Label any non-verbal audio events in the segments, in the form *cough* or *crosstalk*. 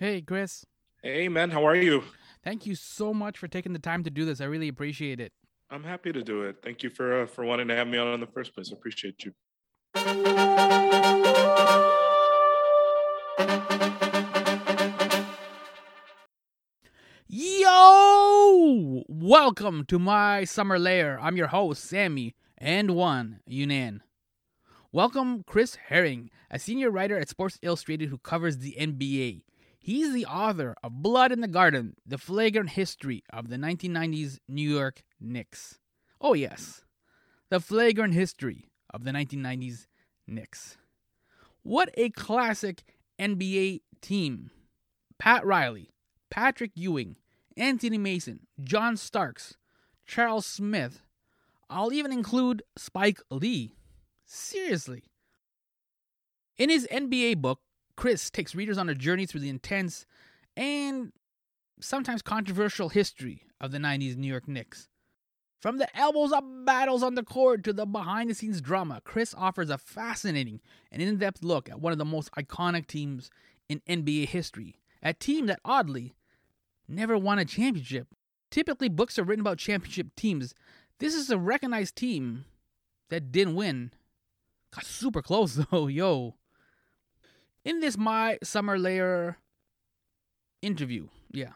Hey, Chris. Hey, man, how are you? Thank you so much for taking the time to do this. I really appreciate it. I'm happy to do it. Thank you for uh, for wanting to have me on in the first place. I appreciate you. Yo! Welcome to my summer lair. I'm your host, Sammy, and one, Younan. Welcome, Chris Herring, a senior writer at Sports Illustrated who covers the NBA. He's the author of Blood in the Garden, the flagrant history of the 1990s New York Knicks. Oh, yes, the flagrant history of the 1990s Knicks. What a classic NBA team. Pat Riley, Patrick Ewing, Anthony Mason, John Starks, Charles Smith. I'll even include Spike Lee. Seriously. In his NBA book, Chris takes readers on a journey through the intense and sometimes controversial history of the 90s New York Knicks. From the elbows up battles on the court to the behind the scenes drama, Chris offers a fascinating and in depth look at one of the most iconic teams in NBA history. A team that oddly never won a championship. Typically, books are written about championship teams. This is a recognized team that didn't win. Got super close *laughs* though, yo. In this My Summer Lair interview, yeah.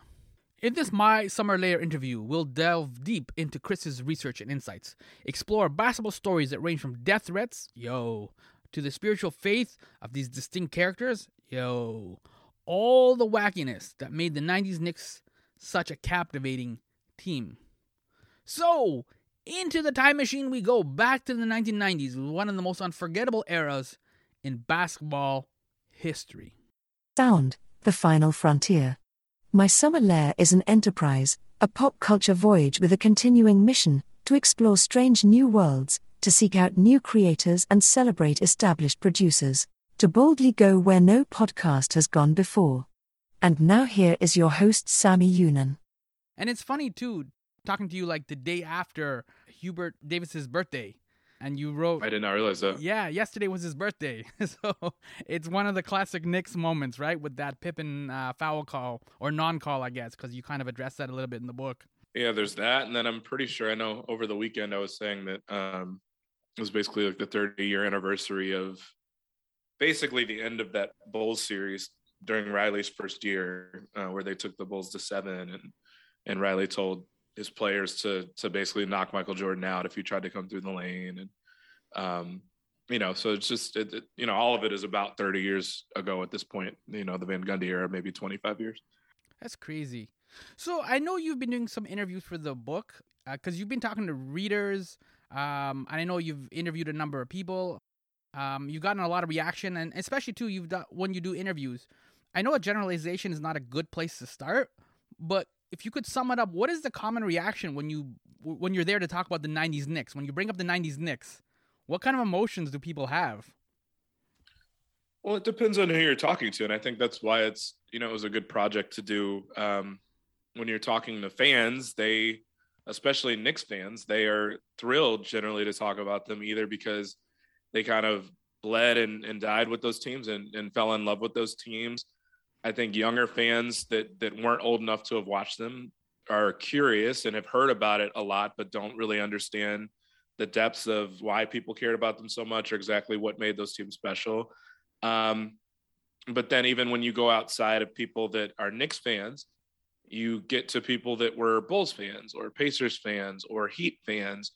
In this My Summer Lair interview, we'll delve deep into Chris's research and insights, explore basketball stories that range from death threats, yo, to the spiritual faith of these distinct characters, yo, all the wackiness that made the 90s Knicks such a captivating team. So, into the time machine we go back to the 1990s, one of the most unforgettable eras in basketball history. Sound, The Final Frontier. My Summer Lair is an enterprise, a pop culture voyage with a continuing mission to explore strange new worlds, to seek out new creators and celebrate established producers, to boldly go where no podcast has gone before. And now here is your host, Sammy Younan. And it's funny too, talking to you like the day after Hubert Davis's birthday. And you wrote I did not realize that. Yeah, yesterday was his birthday. *laughs* so it's one of the classic Knicks moments, right? With that Pippen uh, foul call or non call, I guess, because you kind of addressed that a little bit in the book. Yeah, there's that. And then I'm pretty sure I know over the weekend I was saying that um, it was basically like the 30 year anniversary of basically the end of that Bulls series during Riley's first year, uh, where they took the Bulls to seven, and and Riley told his players to to basically knock Michael Jordan out if he tried to come through the lane, and um, you know, so it's just it, it, you know all of it is about 30 years ago at this point. You know, the Van Gundy era, maybe 25 years. That's crazy. So I know you've been doing some interviews for the book because uh, you've been talking to readers. Um, and I know you've interviewed a number of people. Um, you've gotten a lot of reaction, and especially too, you've done when you do interviews. I know a generalization is not a good place to start, but if you could sum it up, what is the common reaction when you when you're there to talk about the '90s Knicks? When you bring up the '90s Knicks, what kind of emotions do people have? Well, it depends on who you're talking to, and I think that's why it's you know it was a good project to do. Um, when you're talking to fans, they, especially Knicks fans, they are thrilled generally to talk about them either because they kind of bled and, and died with those teams and, and fell in love with those teams. I think younger fans that that weren't old enough to have watched them are curious and have heard about it a lot, but don't really understand the depths of why people cared about them so much or exactly what made those teams special. Um, but then even when you go outside of people that are Knicks fans, you get to people that were Bulls fans or Pacers fans or Heat fans,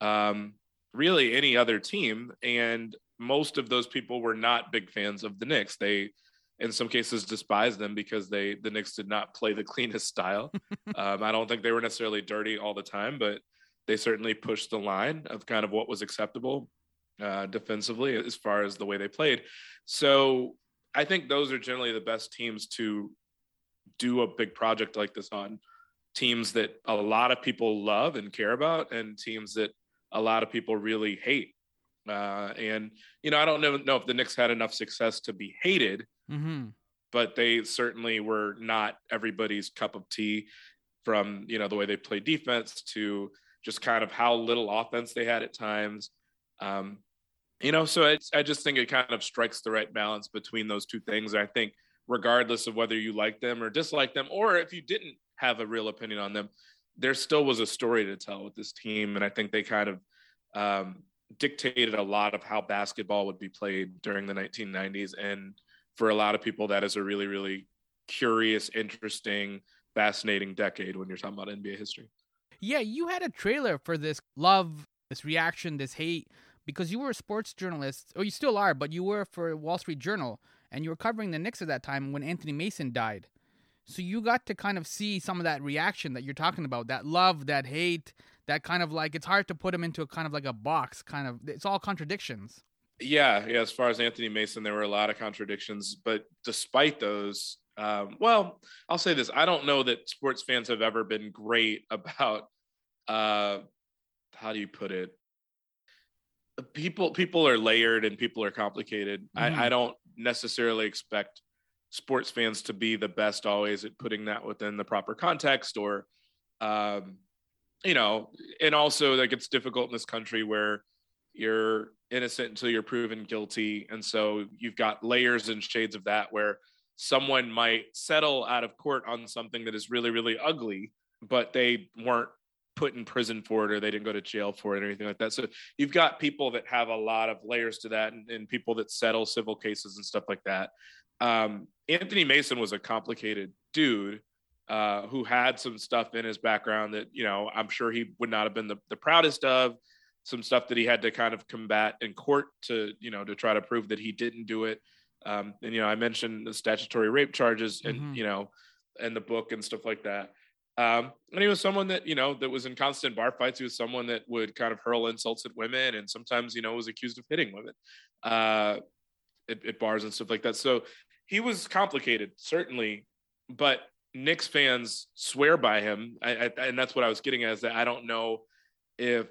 um, really any other team. And most of those people were not big fans of the Knicks. They, in some cases, despise them because they the Knicks did not play the *laughs* cleanest style. *laughs* um, I don't think they were necessarily dirty all the time, but they certainly pushed the line of kind of what was acceptable uh, defensively as far as the way they played. So I think those are generally the best teams to do a big project like this on teams that a lot of people love and care about and teams that a lot of people really hate uh, and you know i don't know, know if the knicks had enough success to be hated mm-hmm. but they certainly were not everybody's cup of tea from you know the way they played defense to just kind of how little offense they had at times um, you know so I, I just think it kind of strikes the right balance between those two things i think regardless of whether you like them or dislike them, or if you didn't have a real opinion on them, there still was a story to tell with this team. And I think they kind of um, dictated a lot of how basketball would be played during the 1990s. And for a lot of people, that is a really, really curious, interesting, fascinating decade when you're talking about NBA history. Yeah, you had a trailer for this love, this reaction, this hate, because you were a sports journalist, or you still are, but you were for Wall Street Journal, and you were covering the Knicks at that time when Anthony Mason died. So you got to kind of see some of that reaction that you're talking about, that love, that hate, that kind of like it's hard to put them into a kind of like a box, kind of it's all contradictions. Yeah, yeah. As far as Anthony Mason, there were a lot of contradictions, but despite those, um, well, I'll say this: I don't know that sports fans have ever been great *laughs* about uh, how do you put it? People people are layered and people are complicated. Mm-hmm. I, I don't necessarily expect sports fans to be the best always at putting that within the proper context or um, you know and also like it's difficult in this country where you're innocent until you're proven guilty. And so you've got layers and shades of that where someone might settle out of court on something that is really really ugly but they weren't put in prison for it or they didn't go to jail for it or anything like that. So you've got people that have a lot of layers to that and, and people that settle civil cases and stuff like that. Um, anthony mason was a complicated dude uh, who had some stuff in his background that you know i'm sure he would not have been the, the proudest of some stuff that he had to kind of combat in court to you know to try to prove that he didn't do it um, and you know i mentioned the statutory rape charges and mm-hmm. you know and the book and stuff like that um, and he was someone that you know that was in constant bar fights he was someone that would kind of hurl insults at women and sometimes you know was accused of hitting women uh, at, at bars and stuff like that so he was complicated certainly but Knicks fans swear by him, I, I, and that's what I was getting at. Is that I don't know if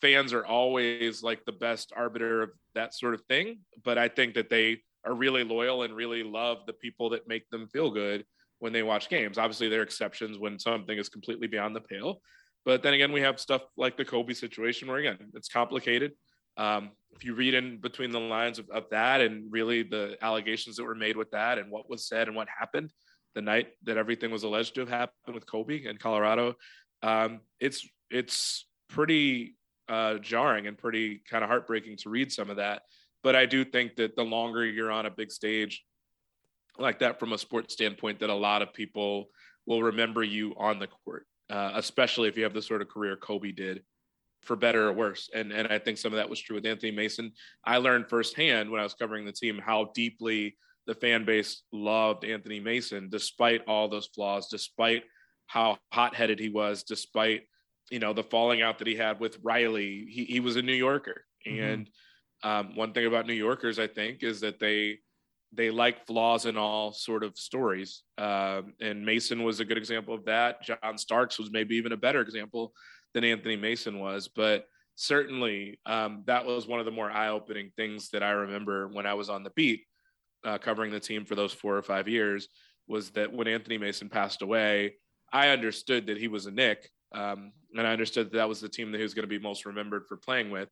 fans are always like the best arbiter of that sort of thing, but I think that they are really loyal and really love the people that make them feel good when they watch games. Obviously, there are exceptions when something is completely beyond the pale, but then again, we have stuff like the Kobe situation where again it's complicated. Um, if you read in between the lines of, of that and really the allegations that were made with that and what was said and what happened, the night that everything was alleged to have happened with Kobe in Colorado. Um, it's it's pretty uh, jarring and pretty kind of heartbreaking to read some of that. But I do think that the longer you're on a big stage like that from a sports standpoint, that a lot of people will remember you on the court, uh, especially if you have the sort of career Kobe did, for better or worse. And and I think some of that was true with Anthony Mason. I learned firsthand when I was covering the team how deeply the fan base loved Anthony Mason despite all those flaws, despite how hot headed he was, despite you know the falling out that he had with Riley. He, he was a New Yorker, mm-hmm. and um, one thing about New Yorkers, I think, is that they they like flaws in all sort of stories. Um, and Mason was a good example of that. John Starks was maybe even a better example than Anthony Mason was, but certainly um, that was one of the more eye-opening things that I remember when I was on the beat uh, covering the team for those four or five years was that when Anthony Mason passed away, I understood that he was a Knick, um, and I understood that that was the team that he was going to be most remembered for playing with,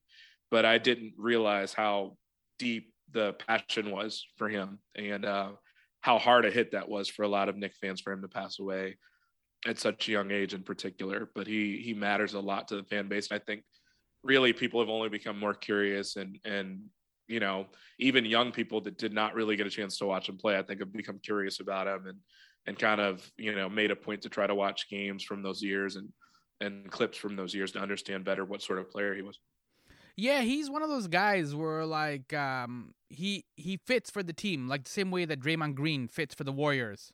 but I didn't realize how deep the passion was for him and uh, how hard a hit that was for a lot of Knick fans for him to pass away at such a young age in particular. But he he matters a lot to the fan base, and I think really people have only become more curious and and you know, even young people that did not really get a chance to watch him play, I think have become curious about him and and kind of you know made a point to try to watch games from those years and and clips from those years to understand better what sort of player he was. Yeah, he's one of those guys where like um, he he fits for the team like the same way that Draymond Green fits for the Warriors.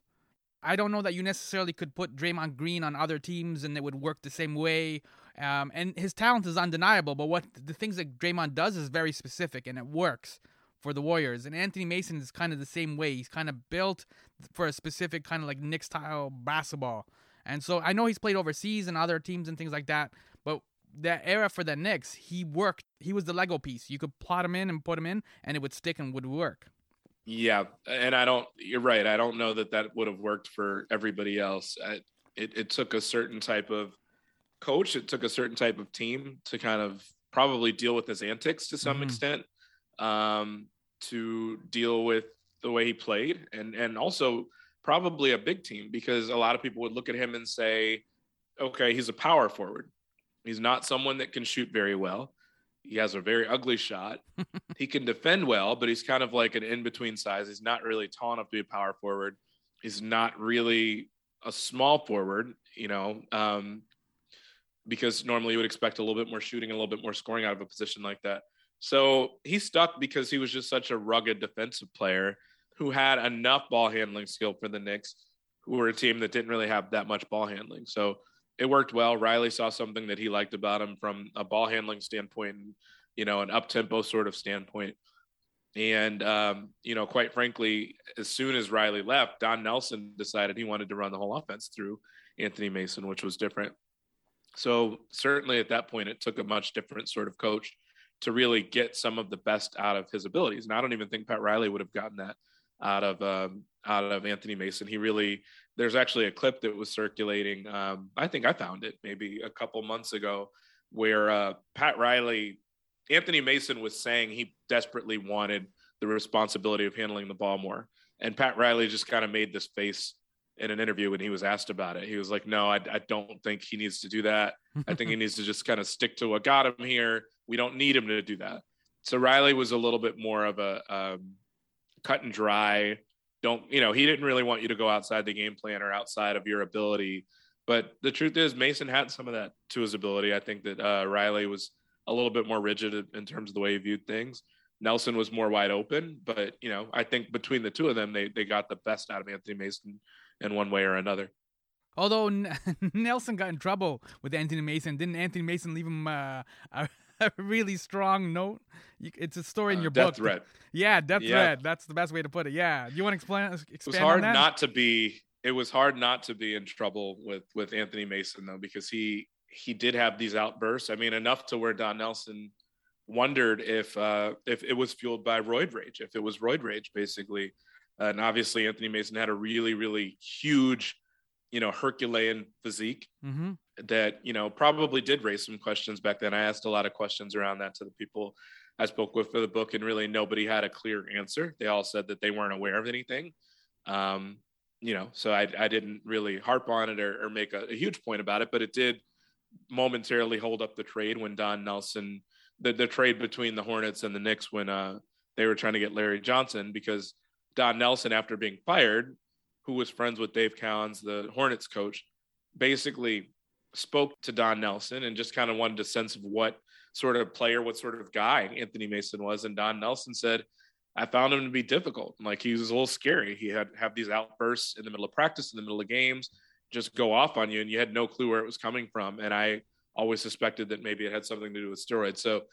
I don't know that you necessarily could put Draymond Green on other teams and it would work the same way um, and his talent is undeniable, but what the things that Draymond does is very specific and it works for the Warriors. And Anthony Mason is kind of the same way. He's kind of built for a specific kind of like Knick style basketball. And so I know he's played overseas and other teams and things like that, but that era for the Knicks, he worked. He was the Lego piece. You could plot him in and put him in, and it would stick and would work. Yeah, and I don't. You're right. I don't know that that would have worked for everybody else. it, it took a certain type of coach. It took a certain type of team to kind of probably deal with his antics to some mm-hmm. extent, um, to deal with the way he played, and and also probably a big team because a lot of people would look at him and say, okay, he's a power forward. He's not someone that can shoot very well. He has a very ugly shot. *laughs* he can defend well, but he's kind of like an in between size. He's not really tall enough to be a power forward. He's not really a small forward, you know, um, because normally you would expect a little bit more shooting, a little bit more scoring out of a position like that. So he stuck because he was just such a rugged defensive player who had enough ball handling skill for the Knicks, who were a team that didn't really have that much ball handling. So it worked well. Riley saw something that he liked about him from a ball handling standpoint, and, you know, an up tempo sort of standpoint. And, um, you know, quite frankly, as soon as Riley left, Don Nelson decided he wanted to run the whole offense through Anthony Mason, which was different. So certainly at that point, it took a much different sort of coach to really get some of the best out of his abilities. And I don't even think Pat Riley would have gotten that out of um, out of Anthony Mason. He really there's actually a clip that was circulating. Um, I think I found it maybe a couple months ago where uh, Pat Riley, Anthony Mason was saying he desperately wanted the responsibility of handling the ball more, and Pat Riley just kind of made this face in an interview when he was asked about it. He was like, "No, I, I don't think he needs to do that. I think he *laughs* needs to just kind of stick to what got him here. We don't need him to do that." So Riley was a little bit more of a um, cut and dry. Don't you know? He didn't really want you to go outside the game plan or outside of your ability. But the truth is, Mason had some of that to his ability. I think that uh, Riley was a little bit more rigid in terms of the way he viewed things. Nelson was more wide open, but you know, I think between the two of them, they they got the best out of Anthony Mason in one way or another. Although *laughs* Nelson got in trouble with Anthony Mason, didn't Anthony Mason leave him uh, a, *laughs* a, really strong note? It's a story in uh, your death book. threat. Yeah, death Yeah. threat. That's the best way to put it. Yeah, you want to explain? Expand It was hard not to be. It was hard not to be in trouble with with Anthony Mason though, because he he did have these outbursts. I mean, enough to where Don Nelson wondered if uh, if it was fueled by roid rage, if it was roid rage, basically. And obviously, Anthony Mason had a really, really huge, you know, Herculean physique Mm-hmm. That you know probably did raise some questions back then. I asked a lot of questions around that to the people I spoke with for the book, and really nobody had a clear answer. They all said that they weren't aware of anything. Um, you know, so I, I didn't really harp on it or, or make a, a huge point about it, but it did momentarily hold up the trade when Don Nelson, the, the trade between the Hornets and the Knicks when uh, they were trying to get Larry Johnson because Don Nelson, after being fired, who was friends with Dave Cowens, the Hornets coach, basically spoke to Don Nelson and just kind of wanted a sense of what sort of player, what sort of guy Anthony Mason was. And Don Nelson said, I found him to be difficult. Like he was a little scary. He had have these outbursts in the middle of practice, in the middle of games, just go off on you, and you had no clue where it was coming from. And I always suspected that maybe it had something to do with steroids. So,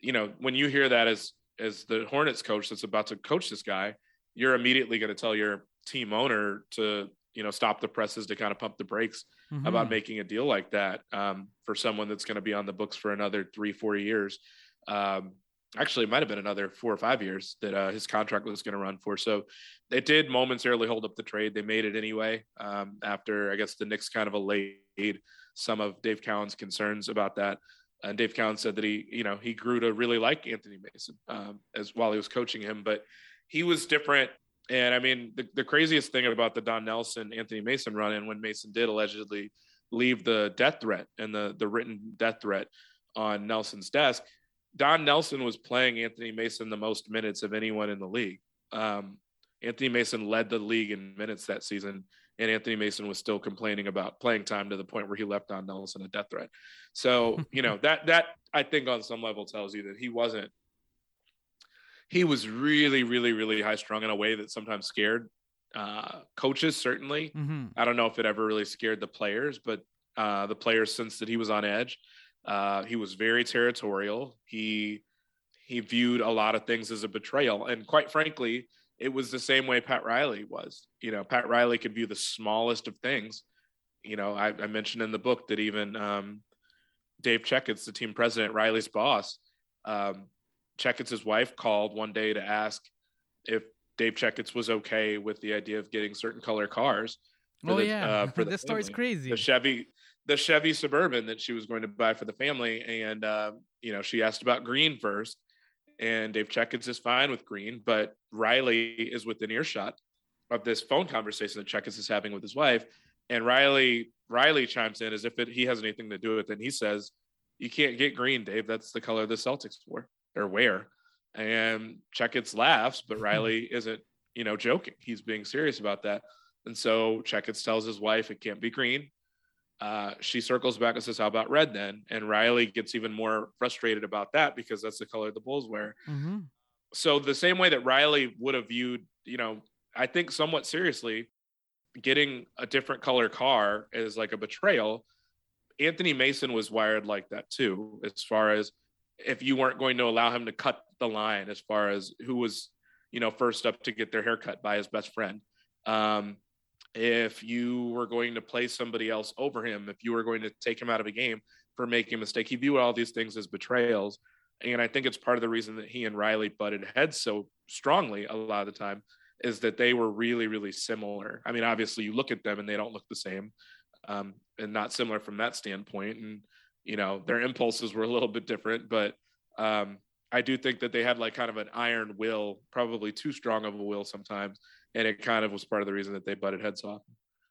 you know, when you hear that as as the Hornets coach that's about to coach this guy, you're immediately going to tell your team owner to you know stop the presses to kind of pump the brakes Mm-hmm. about making a deal like that um, for someone that's going to be on the books for another three, four years. Um, actually, it might have been another four or five years that uh, his contract was going to run for. So it did momentarily hold up the trade. They made it anyway um, after, I guess, the Knicks kind of allayed some of Dave Cowens' concerns about that. And Dave Cowan said that he, you know, he grew to really like Anthony Mason um, as while he was coaching him, but he was different and I mean, the, the craziest thing about the Don Nelson, Anthony Mason run in when Mason did allegedly leave the death threat and the, the written death threat on Nelson's desk, Don Nelson was playing Anthony Mason the most minutes of anyone in the league. Um, Anthony Mason led the league in minutes that season, and Anthony Mason was still complaining about playing time to the point where he left Don Nelson a death threat. So, *laughs* you know, that that I think on some level tells you that he wasn't he was really, really, really high strung in a way that sometimes scared uh, coaches. Certainly, Mm-hmm. I don't know if it ever really scared the players, but uh, the players sensed that he was on edge. Uh, he was very territorial. He he viewed a lot of things as a betrayal, and quite frankly, it was the same way Pat Riley was. You know, Pat Riley could view the smallest of things. You know, I, I mentioned in the book that even um, Dave Checketts, the team president, Riley's boss, um, Checketts' wife called one day to ask if Dave Checketts was okay with the idea of getting certain color cars. for Oh the- yeah, uh, *laughs* for this story's crazy. The Chevy, the Chevy Suburban that she was going to buy for the family, and uh, you know she asked about green first, and Dave Checketts is fine with green, but Riley is within earshot of this phone conversation that Checketts is having with his wife. And Riley Riley chimes in as if it, he has anything to do with it. And he says, "You can't get green, Dave. That's the color the Celtics wore or where And Checketts laughs, but *laughs* Riley isn't, you know, joking. He's being serious about that. And so Checketts tells his wife it can't be green. Uh, she circles back and says, "How about red then?" And Riley gets even more frustrated about that because that's the color the Bulls wear. Mm-hmm. So the same way that Riley would have viewed, you know, I think somewhat seriously, getting a different color car is like a betrayal. Anthony Mason was wired like that too, as far as if you weren't going to allow him to cut the line, as far as who was, you know, first up to get their haircut by his best friend. Um, if you were going to play somebody else over him, if you were going to take him out of a game for making a mistake, he viewed all these things as betrayals. And I think it's part of the reason that he and Riley butted heads so strongly a lot of the time is that they were really, really similar. I mean, obviously, you look at them and they don't look the same, um, and not similar from that standpoint. And you know, their impulses were a little bit different, but um, I do think that they had like kind of an iron will, probably too strong of a will sometimes, and it kind of was part of the reason that they butted heads off.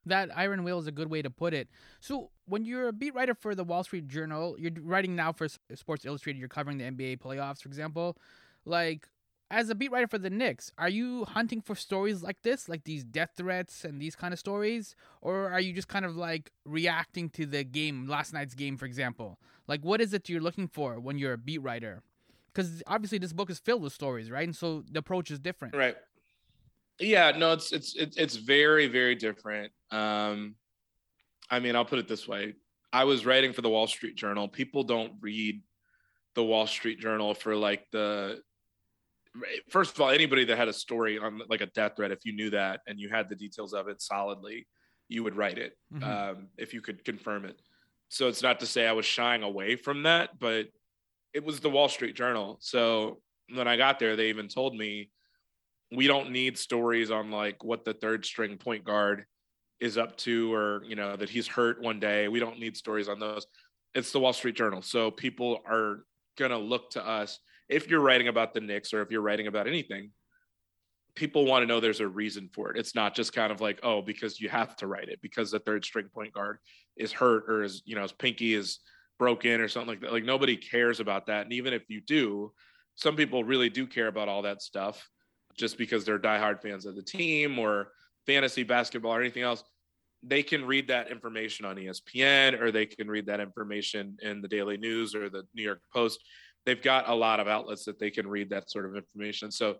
That iron will is a good way to put it. So, when you're a beat writer for the Wall Street Journal, you're writing now for Sports Illustrated, you're covering the NBA playoffs, for example. Like, as a beat writer for the Knicks, are you hunting for stories like this, like these death threats and these kind of stories, or are you just kind of like reacting to the game, last night's game, for example? Like, what is it you're looking for when you're a beat writer? Because obviously, this book is filled with stories, right? And so the approach is different, right? Yeah, no, it's it's it's, it's very very different. Um, I mean, I'll put it this way: I was writing for the Wall Street Journal. People don't read the Wall Street Journal for like the first of all, anybody that had a story on like a death threat, if you knew that and you had the details of it solidly, you would write it mm-hmm. um, if you could confirm it. So it's not to say I was shying away from that, but it was the Wall Street Journal. So when I got there, they even told me we don't need stories on like what the third string point guard is up to or you know that he's hurt one day we don't need stories on those it's the wall street journal so people are going to look to us if you're writing about the Knicks or if you're writing about anything, people want to know there's a reason for it. It's not just kind of like, oh, because you have to write it because the third string point guard is hurt or is, you know, his pinky is broken or something like that. Like nobody cares about that. And even if you do, some people really do care about all that stuff just because they're diehard fans of the team or fantasy basketball or anything else. They can read that information on ESPN or they can read that information in the Daily News or the New York Post they've got a lot of outlets that they can read that sort of information. So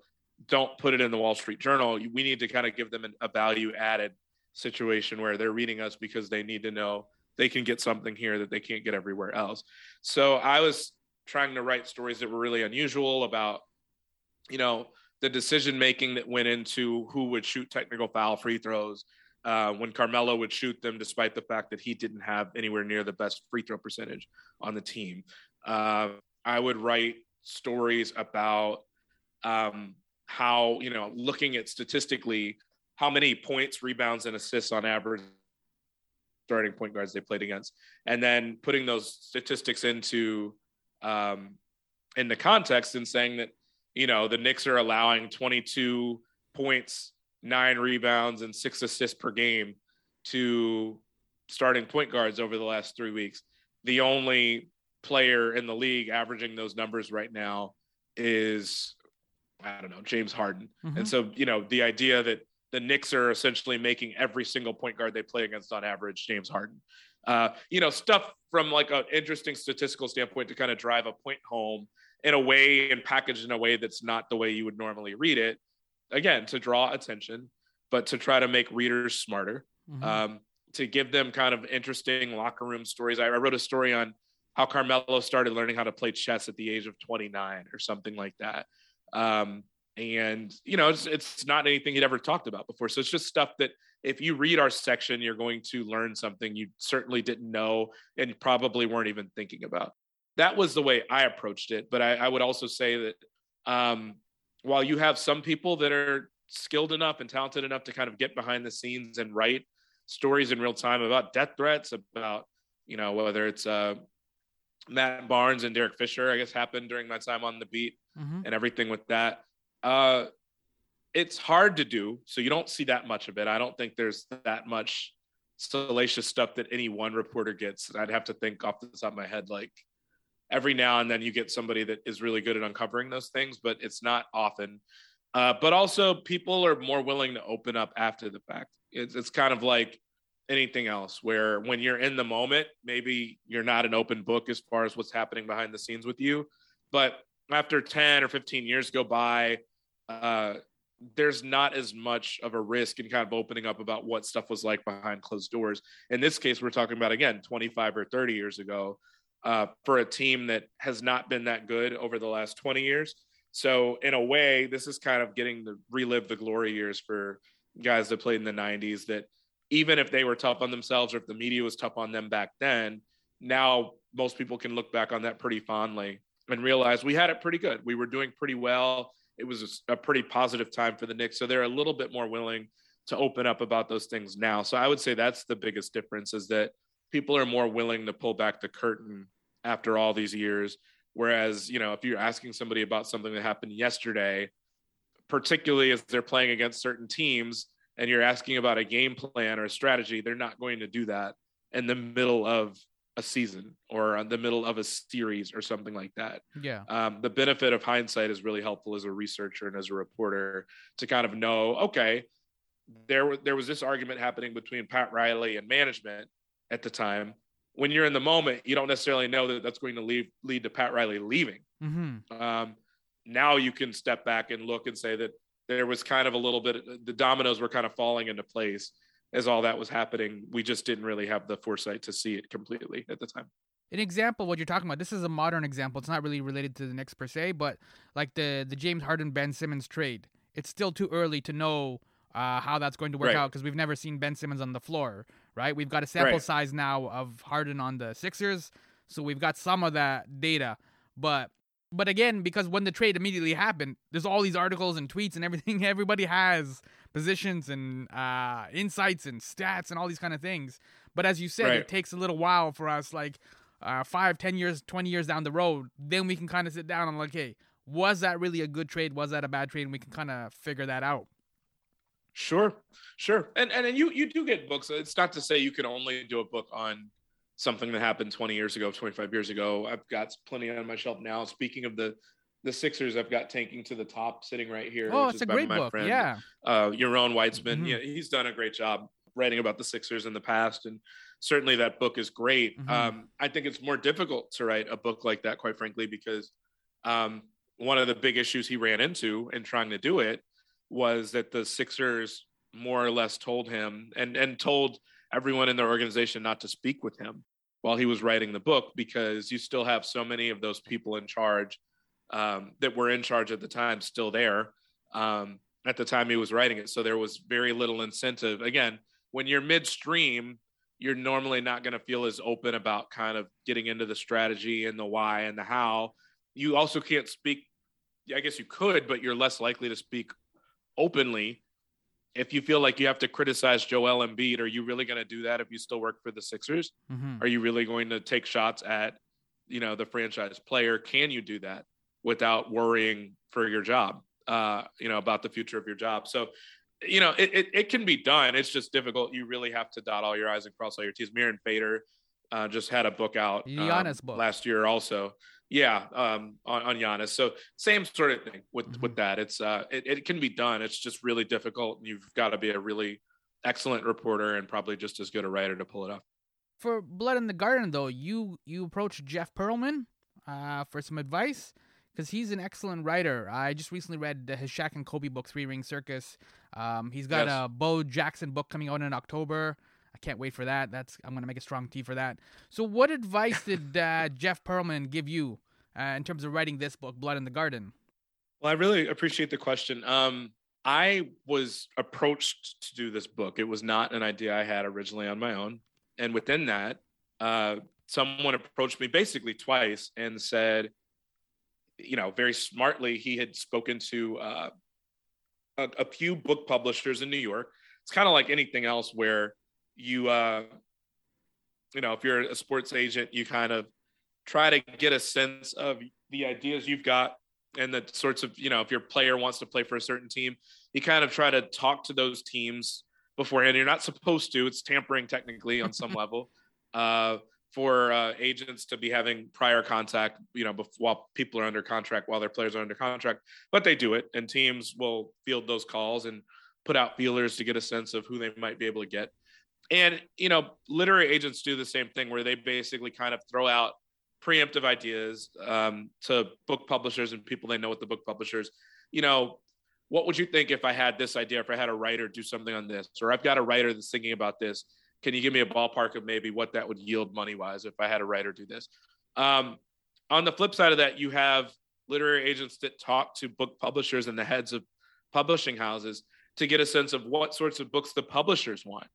don't put it in the Wall Street Journal. We need to kind of give them a value added situation where they're reading us because they need to know they can get something here that they can't get everywhere else. So I was trying to write stories that were really unusual about, you know, the decision making that went into who would shoot technical foul free throws uh, when Carmelo would shoot them, despite the fact that he didn't have anywhere near the best free throw percentage on the team. Uh, I would write stories about um, how, you know, looking at statistically how many points, rebounds, and assists on average starting point guards they played against, and then putting those statistics into um, in the context and saying that you know the Knicks are allowing 22 points, nine rebounds, and six assists per game to starting point guards over the last three weeks. The only player in the league averaging those numbers right now is I don't know, James Harden. Mm-hmm. And so, you know, the idea that the Knicks are essentially making every single point guard they play against on average James Harden. Uh, you know, stuff from like an interesting statistical standpoint to kind of drive a point home in a way and packaged in a way that's not the way you would normally read it. Again, to draw attention, but to try to make readers smarter, mm-hmm. um, to give them kind of interesting locker room stories. I, I wrote a story on how Carmelo started learning how to play chess at the age of 29 or something like that. Um, and you know, it's it's not anything he'd ever talked about before. So it's just stuff that if you read our section, you're going to learn something you certainly didn't know and probably weren't even thinking about. That was the way I approached it. But I, I would also say that um, while you have some people that are skilled enough and talented enough to kind of get behind the scenes and write stories in real time about death threats, about you know whether it's uh, Matt Barnes and Derek Fisher, I guess, happened during my time on the beat. mm-hmm. and everything with that. Uh, it's hard to do, so you don't see that much of it. I don't think there's that much salacious stuff that any one reporter gets. I'd have to think off the top of my head, like every now and then you get somebody that is really good at uncovering those things, but it's not often. Uh, but also, people are more willing to open up after the fact. It's, it's kind of like anything else, where when you're in the moment, maybe you're not an open book as far as what's happening behind the scenes with you. But after 10 or 15 years go by, uh, there's not as much of a risk in kind of opening up about what stuff was like behind closed doors. In this case, we're talking about again 25 or 30 years ago uh, for a team that has not been that good over the last 20 years. So in a way, this is kind of getting to relive the glory years for guys that played in the 90s that even if they were tough on themselves or if the media was tough on them back then, now most people can look back on that pretty fondly and realize we had it pretty good. We were doing pretty well. It was a, a pretty positive time for the Knicks. So they're a little bit more willing to open up about those things now. So I would say that's the biggest difference is that people are more willing to pull back the curtain after all these years Whereas, you know, if you're asking somebody about something that happened yesterday, particularly as they're playing against certain teams, and you're asking about a game plan or a strategy, they're not going to do that in the middle of a season or in the middle of a series or something like that. Yeah. Um, the benefit of hindsight is really helpful as a researcher and as a reporter to kind of know, okay, there there was this argument happening between Pat Riley and management at the time when you're in the moment, you don't necessarily know that that's going to lead lead to Pat Riley leaving. Mm-hmm. Um, now you can step back and look and say that there was kind of a little bit the dominoes were kind of falling into place as all that was happening. We just didn't really have the foresight to see it completely at the time. An example, what you're talking about, this is a modern example. It's not really related to the Knicks per se, but like the the James Harden Ben Simmons trade. It's still too early to know uh, how that's going to work right. out because we've never seen Ben Simmons on the floor right? We've got a sample right. size now of Harden on the Sixers, so we've got some of that data. But but again, because when the trade immediately happened, there's all these articles and tweets and everything. *laughs* Everybody has positions and uh, insights and stats and all these kind of things. But as you said, right. it takes a little while for us, like uh, five, ten years, twenty years down the road. Then we can kind of sit down and like, hey, was that really a good trade? Was that a bad trade? And we can kind of figure that out. Sure, sure. And, and and you you do get books. It's not to say you can only do a book on something that happened 20 years ago, 25 years ago. I've got plenty on my shelf now. Speaking of the the Sixers, I've got Tanking to the Top sitting right here. Oh, it's a great book. Friend, yeah. Uh, Yaron Weitzman. Mm-hmm. Yeah, he's done a great job writing about the Sixers in the past, and certainly that book is great. Mm-hmm. Um, I think it's more difficult to write a book like that, quite frankly, because um, one of the big issues he ran into in trying to do it was that the Sixers more or less told him and and told everyone in their organization not to speak with him while he was writing the book because you still have so many of those people in charge um, that were in charge at the time still there um, at the time he was writing it. So there was very little incentive. Again, when you're midstream, you're normally not going to feel as open about kind of getting into the strategy and the why and the how. You also can't speak. I guess you could, but you're less likely to speak openly if you feel like you have to criticize Joel Embiid, are you really going to do that if you still work for the Sixers? Mm-hmm. Are you really going to take shots at, you know, the franchise player? Can you do that without worrying for your job, uh, you know, about the future of your job? So, you know, it, it, it, can be done. It's just difficult. You really have to dot all your I's and cross all your T's. Mirin Fader uh, just had a book out um, book. last year also. Yeah, um, on, on Giannis. So same sort of thing with mm-hmm. with that. It's uh, it, it can be done. It's just really difficult. And you've got to be a really excellent reporter and probably just as good a writer to pull it off. For Blood in the Garden, though, you you approached Jeff Pearlman uh, for some advice because he's an excellent writer. I just recently read his Shaq and Kobe book, Three Ring Circus. Um, he's got yes. a Bo Jackson book coming out in October. I can't wait for that. That's I'm gonna make a strong tea for that. So, what advice did *laughs* uh, Jeff Pearlman give you uh, in terms of writing this book, Blood in the Garden? Well, I really appreciate the question. Um, I was approached to do this book. It was not an idea I had originally on my own, and within that, uh, someone approached me basically twice and said, you know, very smartly, he had spoken to uh, a, a few book publishers in New York. It's kind of like anything else where you uh you know if you're a sports agent you kind of try to get a sense of the ideas you've got and the sorts of you know if your player wants to play for a certain team, you kind of try to talk to those teams beforehand. You're not supposed to; it's tampering technically on some *laughs* level. Uh, for uh, agents to be having prior contact, you know, before, while people are under contract, while their players are under contract, but they do it, and teams will field those calls and put out feelers to get a sense of who they might be able to get. And you know, literary agents do the same thing, where they basically kind of throw out preemptive ideas um, to book publishers and people they know with the book publishers. You know, what would you think if I had this idea, if I had a writer do something on this, or I've got a writer that's thinking about this? Can you give me a ballpark of maybe what that would yield money wise if I had a writer do this? Um, on the flip side of that, you have literary agents that talk to book publishers and the heads of publishing houses to get a sense of what sorts of books the publishers want,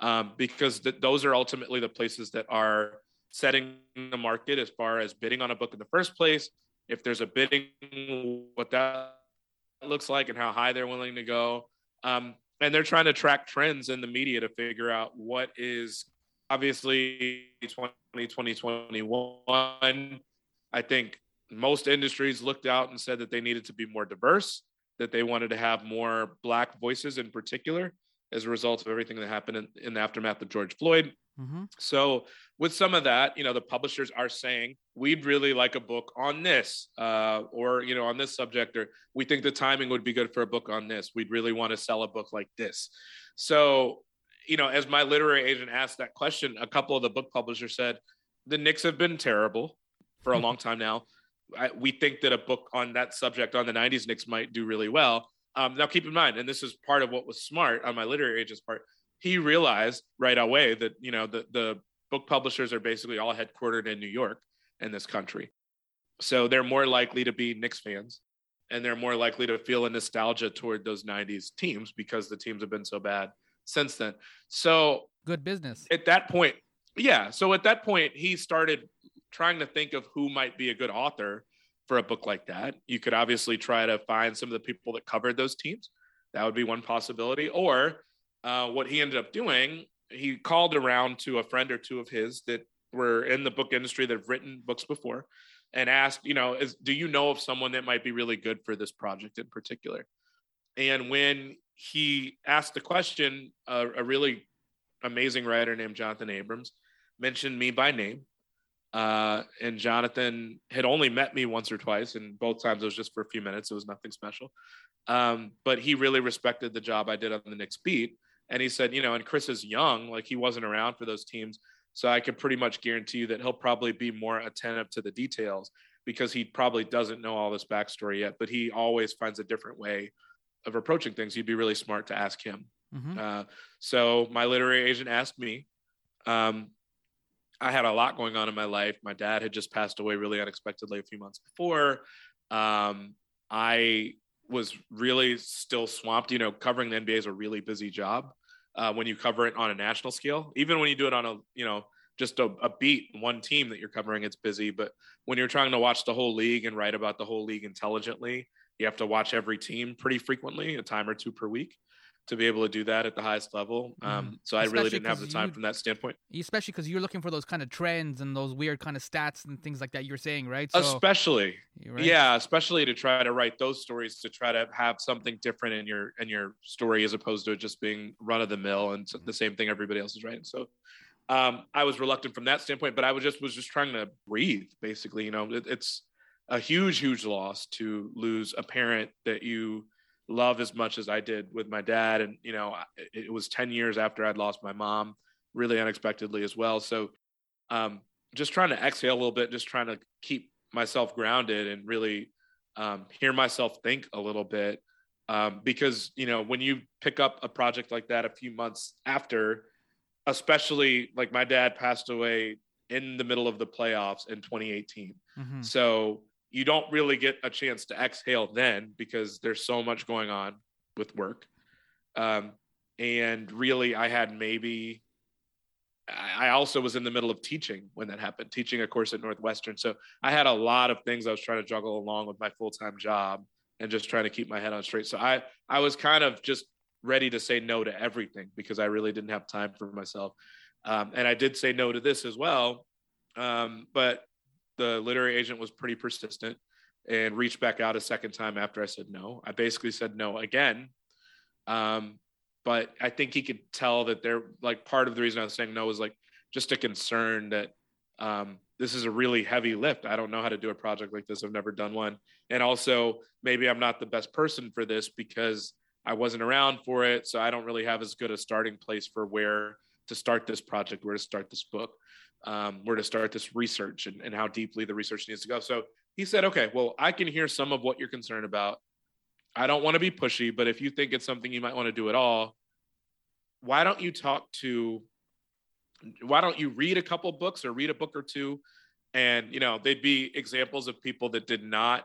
um, because th- those are ultimately the places that are setting the market as far as bidding on a book in the first place. If there's a bidding, what that looks like and how high they're willing to go. Um, and they're trying to track trends in the media to figure out what is obviously 2020, 2021. I think most industries looked out and said that they needed to be more diverse, that they wanted to have more Black voices in particular as a result of everything that happened in, in the aftermath of George Floyd. Mm-hmm. So, with some of that, you know, the publishers are saying we'd really like a book on this, uh, or you know, on this subject, or we think the timing would be good for a book on this. We'd really want to sell a book like this. So, you know, as my literary agent asked that question, a couple of the book publishers said the Knicks have been terrible for a mm-hmm. long time now. I, we think that a book on that subject on the '90s Knicks might do really well. Um, now, keep in mind, and this is part of what was smart on my literary agent's part he realized right away that you know the the book publishers are basically all headquartered in New York in this country. So they're more likely to be Knicks fans and they're more likely to feel a nostalgia toward those 90s teams because the teams have been so bad since then. So good business. At that point, yeah. So at that point, he started trying to think of who might be a good author for a book like that. You could obviously try to find some of the people that covered those teams. That would be one possibility. Or uh, what he ended up doing, he called around to a friend or two of his that were in the book industry that have written books before and asked, you know, is, do you know of someone that might be really good for this project in particular? And when he asked the question, a really amazing writer named Jonathan Abrams mentioned me by name. Uh, and Jonathan had only met me once or twice, and both times it was just for a few minutes. It was nothing special. Um, but he really respected the job I did on the Knicks beat and he said, you know, and Chris is young, like he wasn't around for those teams. So I can pretty much guarantee you that he'll probably be more attentive to the details because he probably doesn't know all this backstory yet, but he always finds a different way of approaching things. You'd be really smart to ask him. Mm-hmm. Uh, so my literary agent asked me. Um, I had a lot going on in my life. My dad had just passed away really unexpectedly a few months before. Um, I was really still swamped. You know, covering the NBA is a really busy job uh, when you cover it on a national scale. Even when you do it on a, you know, just a, a, beat, one team that you're covering, it's busy. But when you're trying to watch the whole league and write about the whole league intelligently, you have to watch every team pretty frequently, a time or two per week to be able to do that at the highest level. Um, mm-hmm. so I really didn't have the time from that standpoint. Especially because you're looking for those kind of trends and those weird kind of stats and things like that. You're saying, right? So, especially, right? yeah, especially to try to write those stories to try to have something different in your in your story as opposed to it just being run of the mill and the same thing everybody else is writing. So. Um, I was reluctant from that standpoint, but I was just was just trying to breathe. Basically, you know, it, it's a huge, huge loss to lose a parent that you love as much as I did with my dad. And, you know, it, it was 10 years after I'd lost my mom, really unexpectedly as well. So, um, just trying to exhale a little bit, just trying to keep myself grounded and really um, hear myself think a little bit. Um, because, you know, when you pick up a project like that a few months after, especially like my dad passed away in the middle of the playoffs in 2018. Mm-hmm. So you don't really get a chance to exhale then because there's so much going on with work. Um, and really, I had maybe, I also was in the middle of teaching when that happened, teaching a course at Northwestern. So I had a lot of things I was trying to juggle along with my full time job and just trying to keep my head on straight. So I, I was kind of just ready to say no to everything because I really didn't have time for myself. Um, and I did say no to this as well. Um, but the literary agent was pretty persistent and reached back out a second time after I said no. I basically said no again. Um, but I think he could tell that they're like part of the reason I was saying no was like just a concern that um, this is a really heavy lift. I don't know how to do a project like this. I've never done one. And also, maybe I'm not the best person for this because I wasn't around for it. So I don't really have as good a starting place for where to start this project, where to start this book, um, where to start this research and, and how deeply the research needs to go. So he said, okay, well, I can hear some of what you're concerned about. I don't want to be pushy, but if you think it's something you might want to do at all, why don't you talk to why don't you read a couple books or read a book or two and you know they'd be examples of people that did not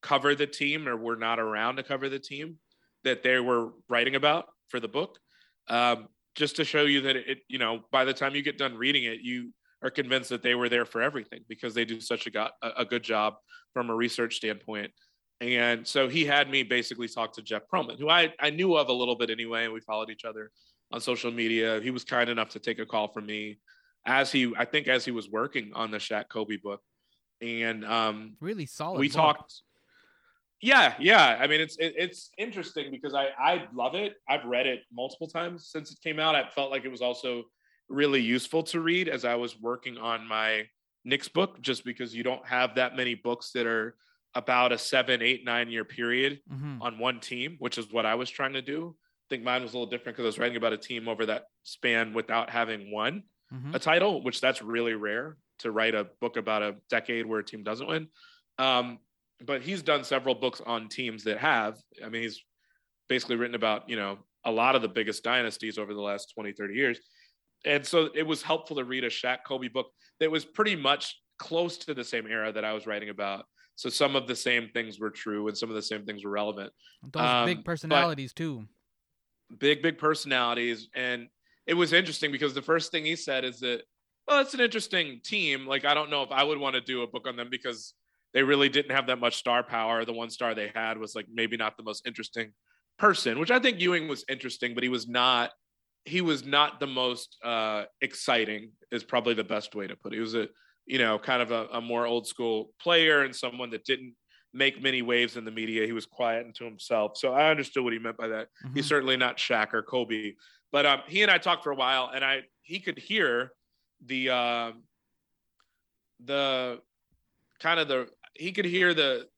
cover the team or were not around to cover the team that they were writing about for the book um, just to show you that it you know by the time you get done reading it you are convinced that they were there for everything because they do such a, go- a good job from a research standpoint. And so he had me basically talk to jeff pearlman who I, I knew of a little bit anyway and we followed each other on social media. He was kind enough to take a call from me as he i think as he was working on the Shaq kobe book. And um really solid we book. talked. Yeah yeah. I mean it's it, it's interesting because i i love it. I've read it multiple times since it came out. I felt like it was also really useful to read as i was working on my Knicks book just because you don't have that many books that are about a seven eight nine year period Mhm. on one team which is what i was trying to do i think mine was a little different because i was writing about a team over that span without having won Mhm. a title, which that's really rare to write a book about a decade where a team doesn't win. Um, but he's done several books on teams that have. I mean, he's basically written about, you know, a lot of the biggest dynasties over the last 20, 30 years. And so it was helpful to read a Shaq Kobe book that was pretty much close to the same era that I was writing about. So some of the same things were true and some of the same things were relevant Those um, big personalities too. big big personalities and it was interesting because the first thing he said is that well it's an interesting team like i don't know if i would want to do a book on them because they really didn't have that much star power the one star they had was like maybe not the most interesting person which i think ewing was interesting but he was not he was not the most uh exciting is probably the best way to put it. He was a you know kind of a, a more old school player and someone that didn't make many waves in the media. He was quiet and to himself. So i understood what he meant by that. He's Mhm. certainly not Shaq or Kobe, but um, he and I talked for a while, and I he could hear the uh, the kind of the he could hear the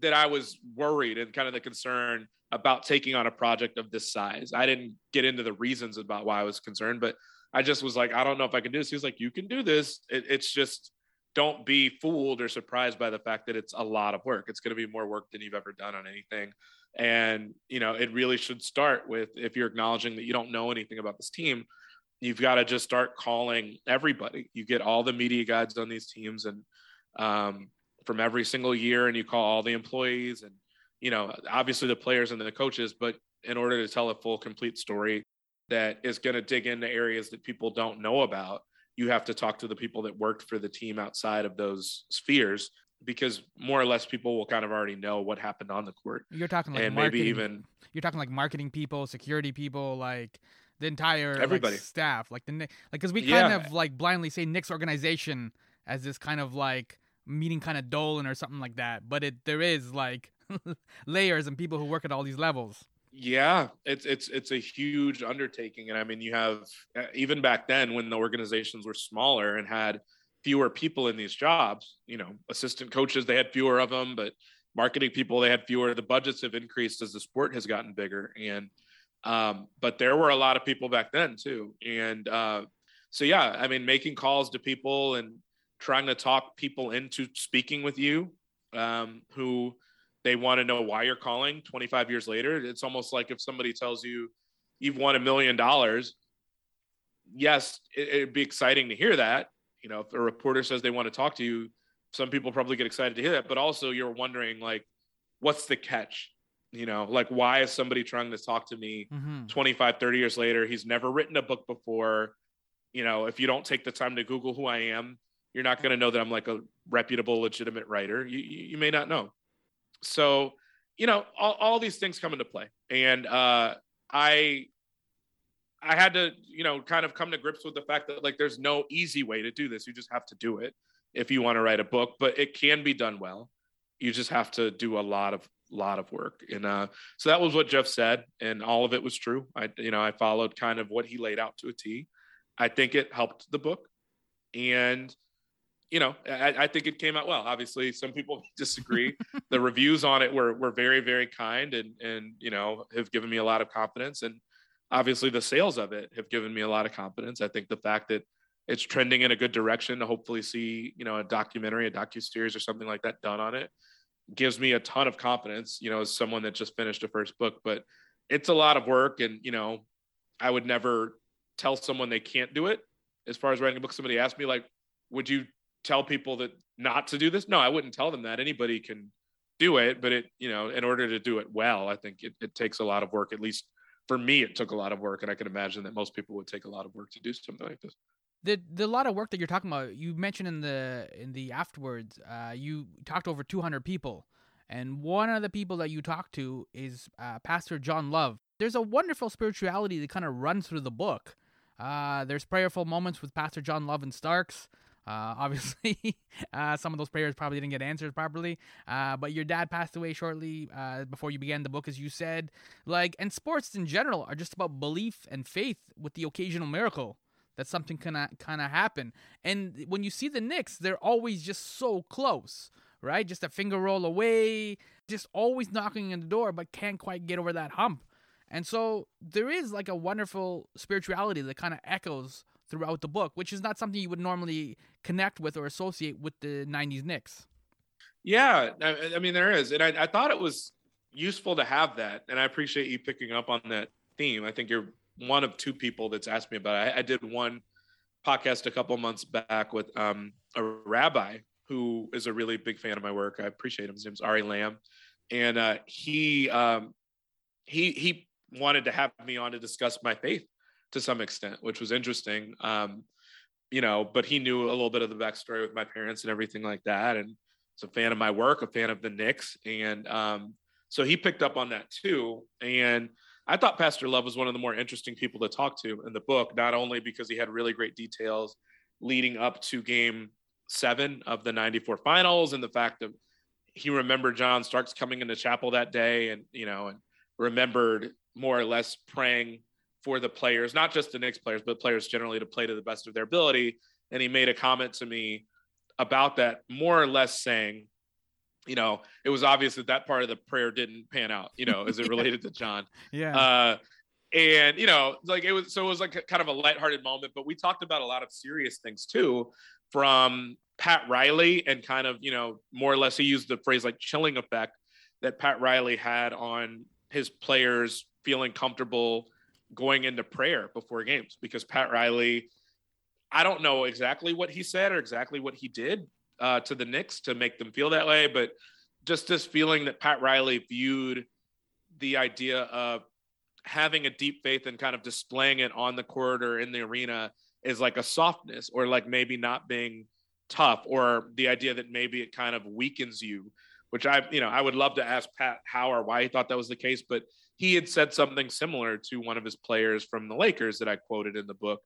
that I was worried and kind of the concern about taking on a project of this size. I didn't get into the reasons about why I was concerned, but I just was like, I don't know if I can do this. He was like, you can do this. It, it's just don't be fooled or surprised by the fact that it's a lot of work. It's going to be more work than you've ever done on anything. And, you know, it really should start with if you're acknowledging that you don't know anything about this team, you've got to just start calling everybody. You get all the media guides on these teams and um, from every single year, and you call all the employees and, you know, obviously the players and the coaches. But in order to tell a full, complete story that is going to dig into areas that people don't know about, you have to talk to the people that worked for the team outside of those spheres because more or less people will kind of already know what happened on the court You're talking like and maybe even you're talking like marketing people, security people, like the entire like, Everybody. staff, like the like because we Yeah. kind of like blindly say Knicks organization as this kind of like meeting kind of Dolan or something like that, but it there is like *laughs* layers and people who work at all these levels. yeah it's it's it's a huge undertaking and i mean you have uh, even back then when the organizations were smaller and had fewer people in these jobs you know assistant coaches they had fewer of them but marketing people they had fewer the budgets have increased as the sport has gotten bigger and um, but there were a lot of people back then too and uh, so yeah i mean making calls to people and trying to talk people into speaking with you um, who they want to know why you're calling 25 years later. It's almost like if somebody tells you you've won a million dollars, yes, it, it'd be exciting to hear that. You know, if a reporter says they want to talk to you, some people probably get excited to hear that, but also you're wondering like, what's the catch? You know, like why is somebody trying to talk to me hmm 25, 30 years later? He's never written a book before. You know, if you don't take the time to Google who I am, you're not going to know that I'm like a reputable, legitimate writer. You, you, you may not know. So, you know, all, all these things come into play. And uh, I, I had to, you know, kind of come to grips with the fact that like there's no easy way to do this. You just have to do it. if you want to write a book, but it can be done well. You just have to do a lot of lot of work. And uh, so that was what Jeff said, and all of it was true. I you know I followed kind of what he laid out to a T. I think it helped the book, and you know I, I think it came out well. Obviously, some people *laughs* disagree. *laughs* the reviews on it were were very very kind, and and you know have given me a lot of confidence. And obviously, the sales of it have given me a lot of confidence. I think the fact that it's trending in a good direction to hopefully see you know a documentary a docu series or something like that done on it gives me a ton of confidence you know as someone that just finished a first book but it's a lot of work and you know i would never tell someone they can't do it as far as writing a book somebody asked me like would you tell people that not to do this no i wouldn't tell them that anybody can do it but it you know in order to do it well i think it, it takes a lot of work at least for me it took a lot of work and i can imagine that most people would take a lot of work to do something like this the the lot of work that you're talking about, you mentioned in the in the afterwards, uh, you talked to over 200 people, and one of the people that you talked to is uh, Pastor John Love. There's a wonderful spirituality that kind of runs through the book. Uh, there's prayerful moments with Pastor John Love and Starks. Uh, obviously, *laughs* uh, some of those prayers probably didn't get answered properly. Uh, but your dad passed away shortly uh, before you began the book, as you said. Like, and sports in general are just about belief and faith with the occasional miracle that something can kind of happen. And when you see the Knicks, they're always just so close, right? Just a finger roll away, just always knocking on the door, but can't quite get over that hump. And so there is like a wonderful spirituality that kind of echoes throughout the book, which is not something you would normally connect with or associate with the 90s Knicks. Yeah, I, I mean, there is. And I, I thought it was useful to have that. And I appreciate you picking up on that theme. I think you're one of two people that's asked me about it. I, I did one podcast a couple months back with um, a rabbi who is a really big fan of my work. I appreciate him. His name's Ari Lamm, and uh, he um, he he wanted to have me on to discuss my faith to some extent, which was interesting. Um, you know, but he knew a little bit of the backstory with my parents and everything like that, and he's a fan of my work, a fan of the Knicks, and um, so he picked up on that too. And I thought Pastor Love was one of the more interesting people to talk to in the book, not only because he had really great details leading up to game seven of the 94 finals and the fact that he remembered John Starks coming into chapel that day and, you know, and remembered more or less praying for the players, not just the Knicks players, but players generally to play to the best of their ability. And he made a comment to me about that, more or less saying, you know, it was obvious that that part of the prayer didn't pan out, you know, as it *laughs* related to John. Yeah. Uh, and you know, like it was so it was like a, kind of a lighthearted moment, but we talked about a lot of serious things too, from Pat Riley and kind of you know more or less he used the phrase like chilling effect that Pat Riley had on his players feeling comfortable going into prayer before games because Pat Riley, I don't know exactly what he said or exactly what he did, uh, to the Knicks to make them feel that way. But just this feeling that Pat Riley viewed the idea of having a deep faith and kind of displaying it on the court or in the arena is like a softness or like maybe not being tough or the idea that maybe it kind of weakens you which i you know i would love to ask pat how or why he thought that was the case but he had said something similar to one of his players from the lakers that i quoted in the book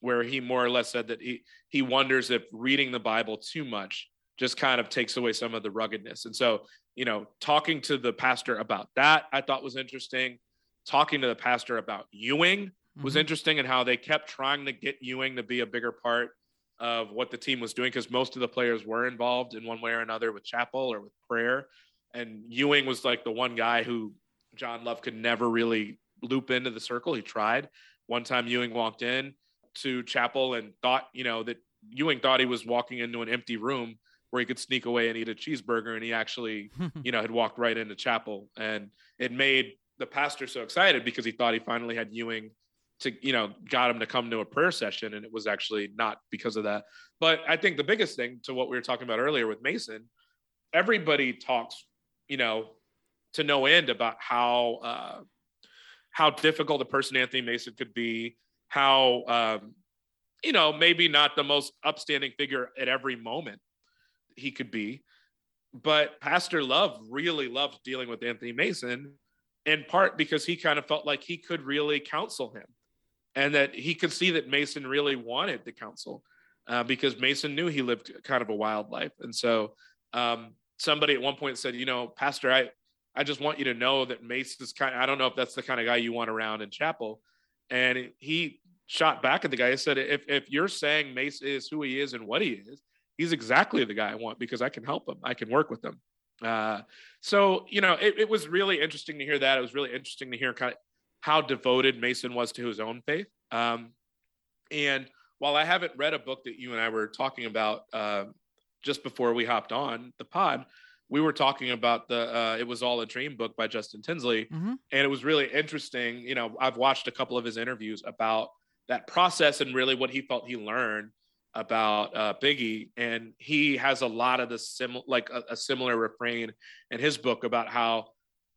where he more or less said that he he wonders if reading the Bible too much just kind of takes away some of the ruggedness. And so, you know, talking to the pastor about that, I thought was interesting. Talking to the pastor about Ewing was mm-hmm. interesting and how they kept trying to get Ewing to be a bigger part of what the team was doing because most of the players were involved in one way or another with chapel or with prayer. And Ewing was like the one guy who John Love could never really loop into the circle. He tried. One time Ewing walked in to chapel and thought, you know, that Ewing thought he was walking into an empty room where he could sneak away and eat a cheeseburger. And he actually, *laughs* you know, had walked right into chapel. And it made the pastor so excited because he thought he finally had Ewing to, you know, got him to come to a prayer session. And it was actually not because of that. But I think the biggest thing to what we were talking about earlier with Mason, everybody talks, you know, to no end about how, uh, how difficult a person Anthony Mason could be, how um, you know maybe not the most upstanding figure at every moment he could be but pastor love really loved dealing with anthony mason in part because he kind of felt like he could really counsel him and that he could see that mason really wanted the counsel uh, because Mason knew he lived kind of a wild life. And so um, somebody at one point said, you know, Pastor, I, I just want you to know that Mace is kind of, I don't know if that's the kind of guy you want around in chapel. And he shot back at the guy. He said, if, if you're saying Mace is who he is and what he is, he's exactly the guy I want because I can help him. I can work with him. Uh, so, you know, it, it was really interesting to hear that. It was really interesting to hear kind of how devoted Mason was to his own faith. Um, and while I haven't read a book that you and I were talking about uh, just before we hopped on the pod, we were talking about the uh, "It Was All a Dream" book by Justin Tinsley, mm-hmm. and it was really interesting. You know, I've watched a couple of his interviews about that process and really what he felt he learned about uh, Biggie, and he has a lot of the sim like a, a similar refrain in his book about how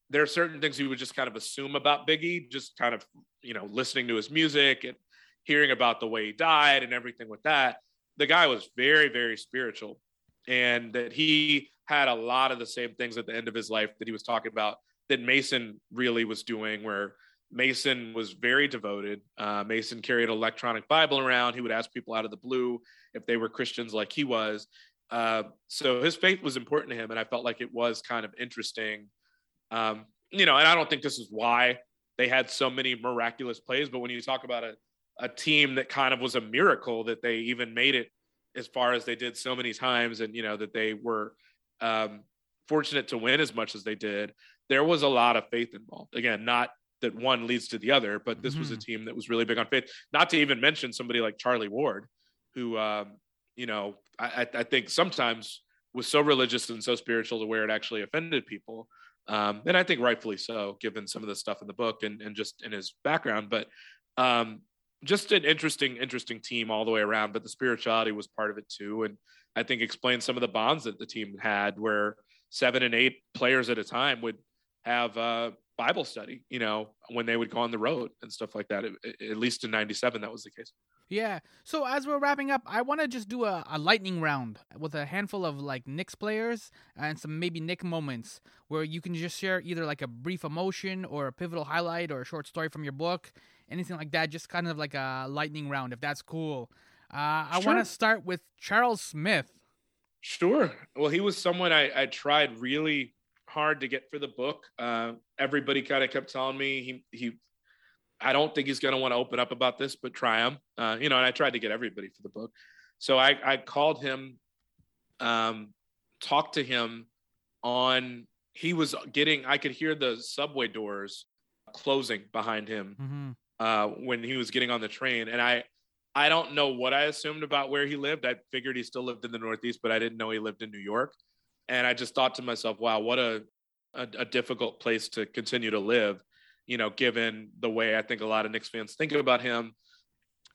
there are certain things you would just kind of assume about Biggie, just kind of you know listening to his music and hearing about the way he died and everything with that, the guy was very, very spiritual. And that he had a lot of the same things at the end of his life that he was talking about that Mason really was doing, where Mason was very devoted. Uh, Mason carried an electronic Bible around. He would ask people out of the blue if they were Christians like he was. Uh, so his faith was important to him. And I felt like it was kind of interesting. Um, you know, and I don't think this is why they had so many miraculous plays, but when you talk about a a team that kind of was a miracle that they even made it as far as they did so many times and you know that they were um, fortunate to win as much as they did there was a lot of faith involved again not that one leads to the other but this mm-hmm. was a mm-hmm. team that was really big on faith not to even mention somebody like charlie ward who um, you know I, I, think sometimes was so religious and so spiritual to where it actually offended people um, and i think rightfully so given some of the stuff in the book and, and just in his background but um, just an interesting, interesting team all the way around. But the spirituality was part of it too, and I think explains some of the bonds that the team had, where seven and eight players at a time would have a Bible study. You know, when they would go on the road and stuff like that. At least in '97, that was the case. Yeah. So as we're wrapping up, I want to just do a, a, lightning round with a handful of like Knicks players and some maybe Knick moments where you can just share either like a brief emotion or a pivotal highlight or a short story from your book anything like that. Just kind of like a lightning round, if that's cool. Uh, I want to start with Charles Smith. Sure. Well, he was someone I, I tried really hard to get for the book. Uh, everybody kind of kept telling me he he. I don't think he's going to want to open up about this, but try him. Uh, you know, and I tried to get everybody for the book. So I, I called him, um, talked to him on. He was getting. I could hear the subway doors closing behind him. Mm-hmm uh, when he was getting on the train. And I, I don't know what I assumed about where he lived. I figured he still lived in the Northeast, but I didn't know he lived in New York. And I just thought to myself, wow, what a, a, a difficult place to continue to live, you know, given the way I think a lot of Knicks fans think about him.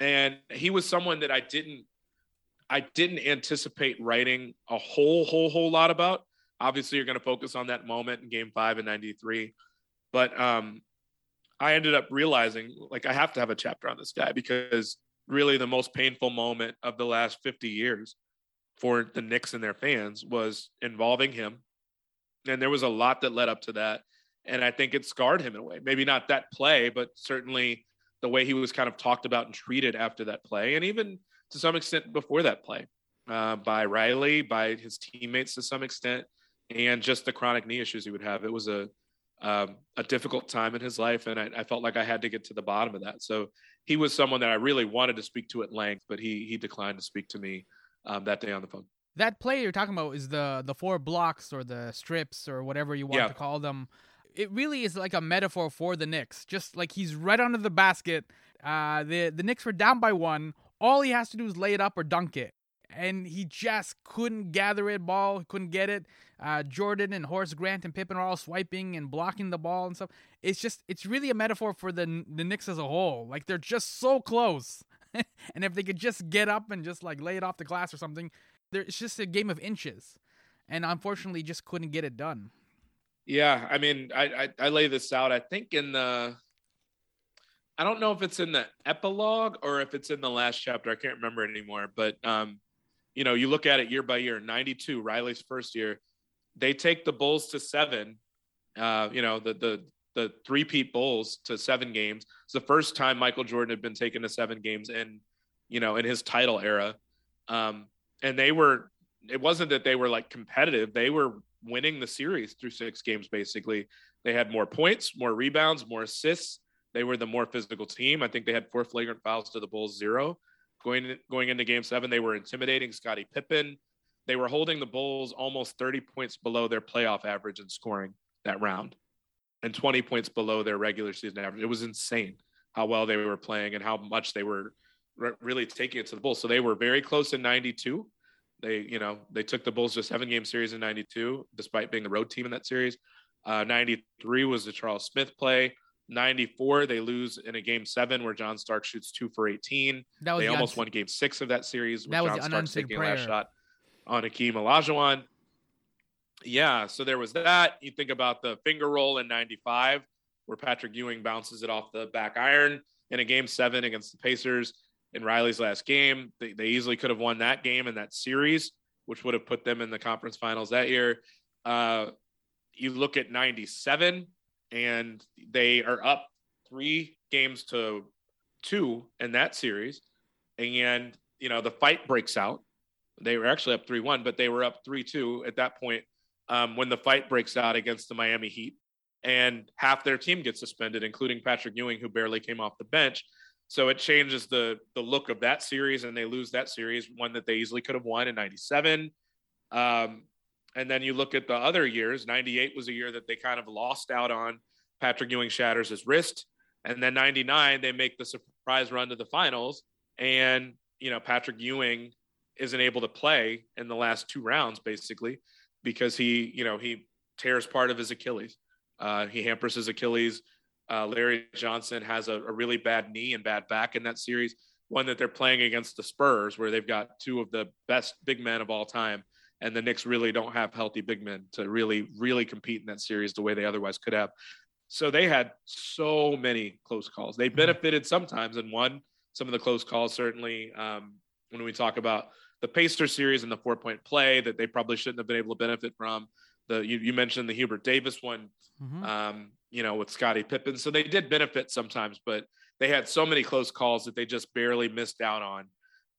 And he was someone that I didn't, I didn't anticipate writing a whole, whole, whole lot about. Obviously, you're going to focus on that moment in Game Five in '93, but um, I ended up realizing like I have to have a chapter on this guy because really the most painful moment of the last 50 years for the Knicks and their fans was involving him. And there was a lot that led up to that. And I think it scarred him in a way. Maybe not that play, but certainly the way he was kind of talked about and treated after that play. And even to some extent before that play uh, by Riley, by his teammates to some extent, and just the chronic knee issues he would have. It was a um, a difficult time in his life, and I, I, felt like I had to get to the bottom of that. So he was someone that I really wanted to speak to at length, but he he declined to speak to me um, that day on the phone. That play you're talking about is the the four blocks or the strips or whatever you want yeah. to call them. It really is like a metaphor for the Knicks. Just like he's right under the basket. Uh, the the Knicks were down by one. All he has to do is lay it up or dunk it and he just couldn't gather it ball, couldn't get it. Uh, Jordan and Horace Grant and Pippen are all swiping and blocking the ball and stuff. It's just it's really a metaphor for the the Knicks as a whole. Like they're just so close, *laughs* and if they could just get up and just like lay it off the glass or something, there it's just a game of inches, and unfortunately just couldn't get it done. Yeah, I mean, I, I, I lay this out. I think in the I don't know if it's in the epilogue or if it's in the last chapter. I can't remember it anymore. But um, you know, you look at it year by year. '92, Riley's first year, they take the Bulls to seven. Uh, you know, the the the three-peat Bulls to seven games. It's the first time Michael Jordan had been taken to seven games in, you know, in his title era. Um, and they were, it wasn't that they were like competitive. They were winning the series through six games, basically. They had more points, more rebounds, more assists. They were the more physical team. I think they had four flagrant fouls to the Bulls, zero. Going, going into game seven, they were intimidating Scottie Pippen. They were holding the Bulls almost 30 points below their playoff average in scoring that round and 20 points below their regular season average. It was insane how well they were playing and how much they were re- really taking it to the Bulls. So they were very close in 92. They, you know, they took the Bulls to a seven game series in 92, despite being the road team in that series. Uh, 93 was the Charles Smith play. 94, they lose in a game seven where John Starks shoots two for 18. That was they the almost won game six of that series. That was John the Stark taking prayer. last shot on Hakeem Olajuwon. Yeah, so there was that. You think about the finger roll in 95 where Patrick Ewing bounces it off the back iron in a game seven against the Pacers in Riley's last game. They, they easily could have won that game in that series, which would have put them in the conference finals that year. Uh, you look at 97 and they are up three games to two in that series. And, you know, the fight breaks out. They were actually up 3 1, but they were up 3 2 at that point um, when the fight breaks out against the Miami Heat. And half their team gets suspended, including Patrick Ewing, who barely came off the bench. So it changes the the look of that series, and they lose that series, one that they easily could have won in '97. Um, and then you look at the other years. '98 was a year that they kind of lost out on. Patrick Ewing shatters his wrist, and then '99 they make the surprise run to the finals, and you know Patrick Ewing isn't able to play in the last two rounds, basically, because he you know he tears part of his Achilles. Uh, he hampers his Achilles. Uh, Larry Johnson has a, a, really bad knee and bad back in that series. One that they're playing against the Spurs, where they've got two of the best big men of all time, and the Knicks really don't have healthy big men to really, really compete in that series the way they otherwise could have. So they had so many close calls. They mm-hmm. benefited sometimes and won some of the close calls. Certainly, um, when we talk about the Pacer series and the four point play that they probably shouldn't have been able to benefit from. The you, you mentioned the Hubert Davis one. Mm-hmm. Um, you know, with Scottie Pippen. So they did benefit sometimes, but they had so many close calls that they just barely missed out on.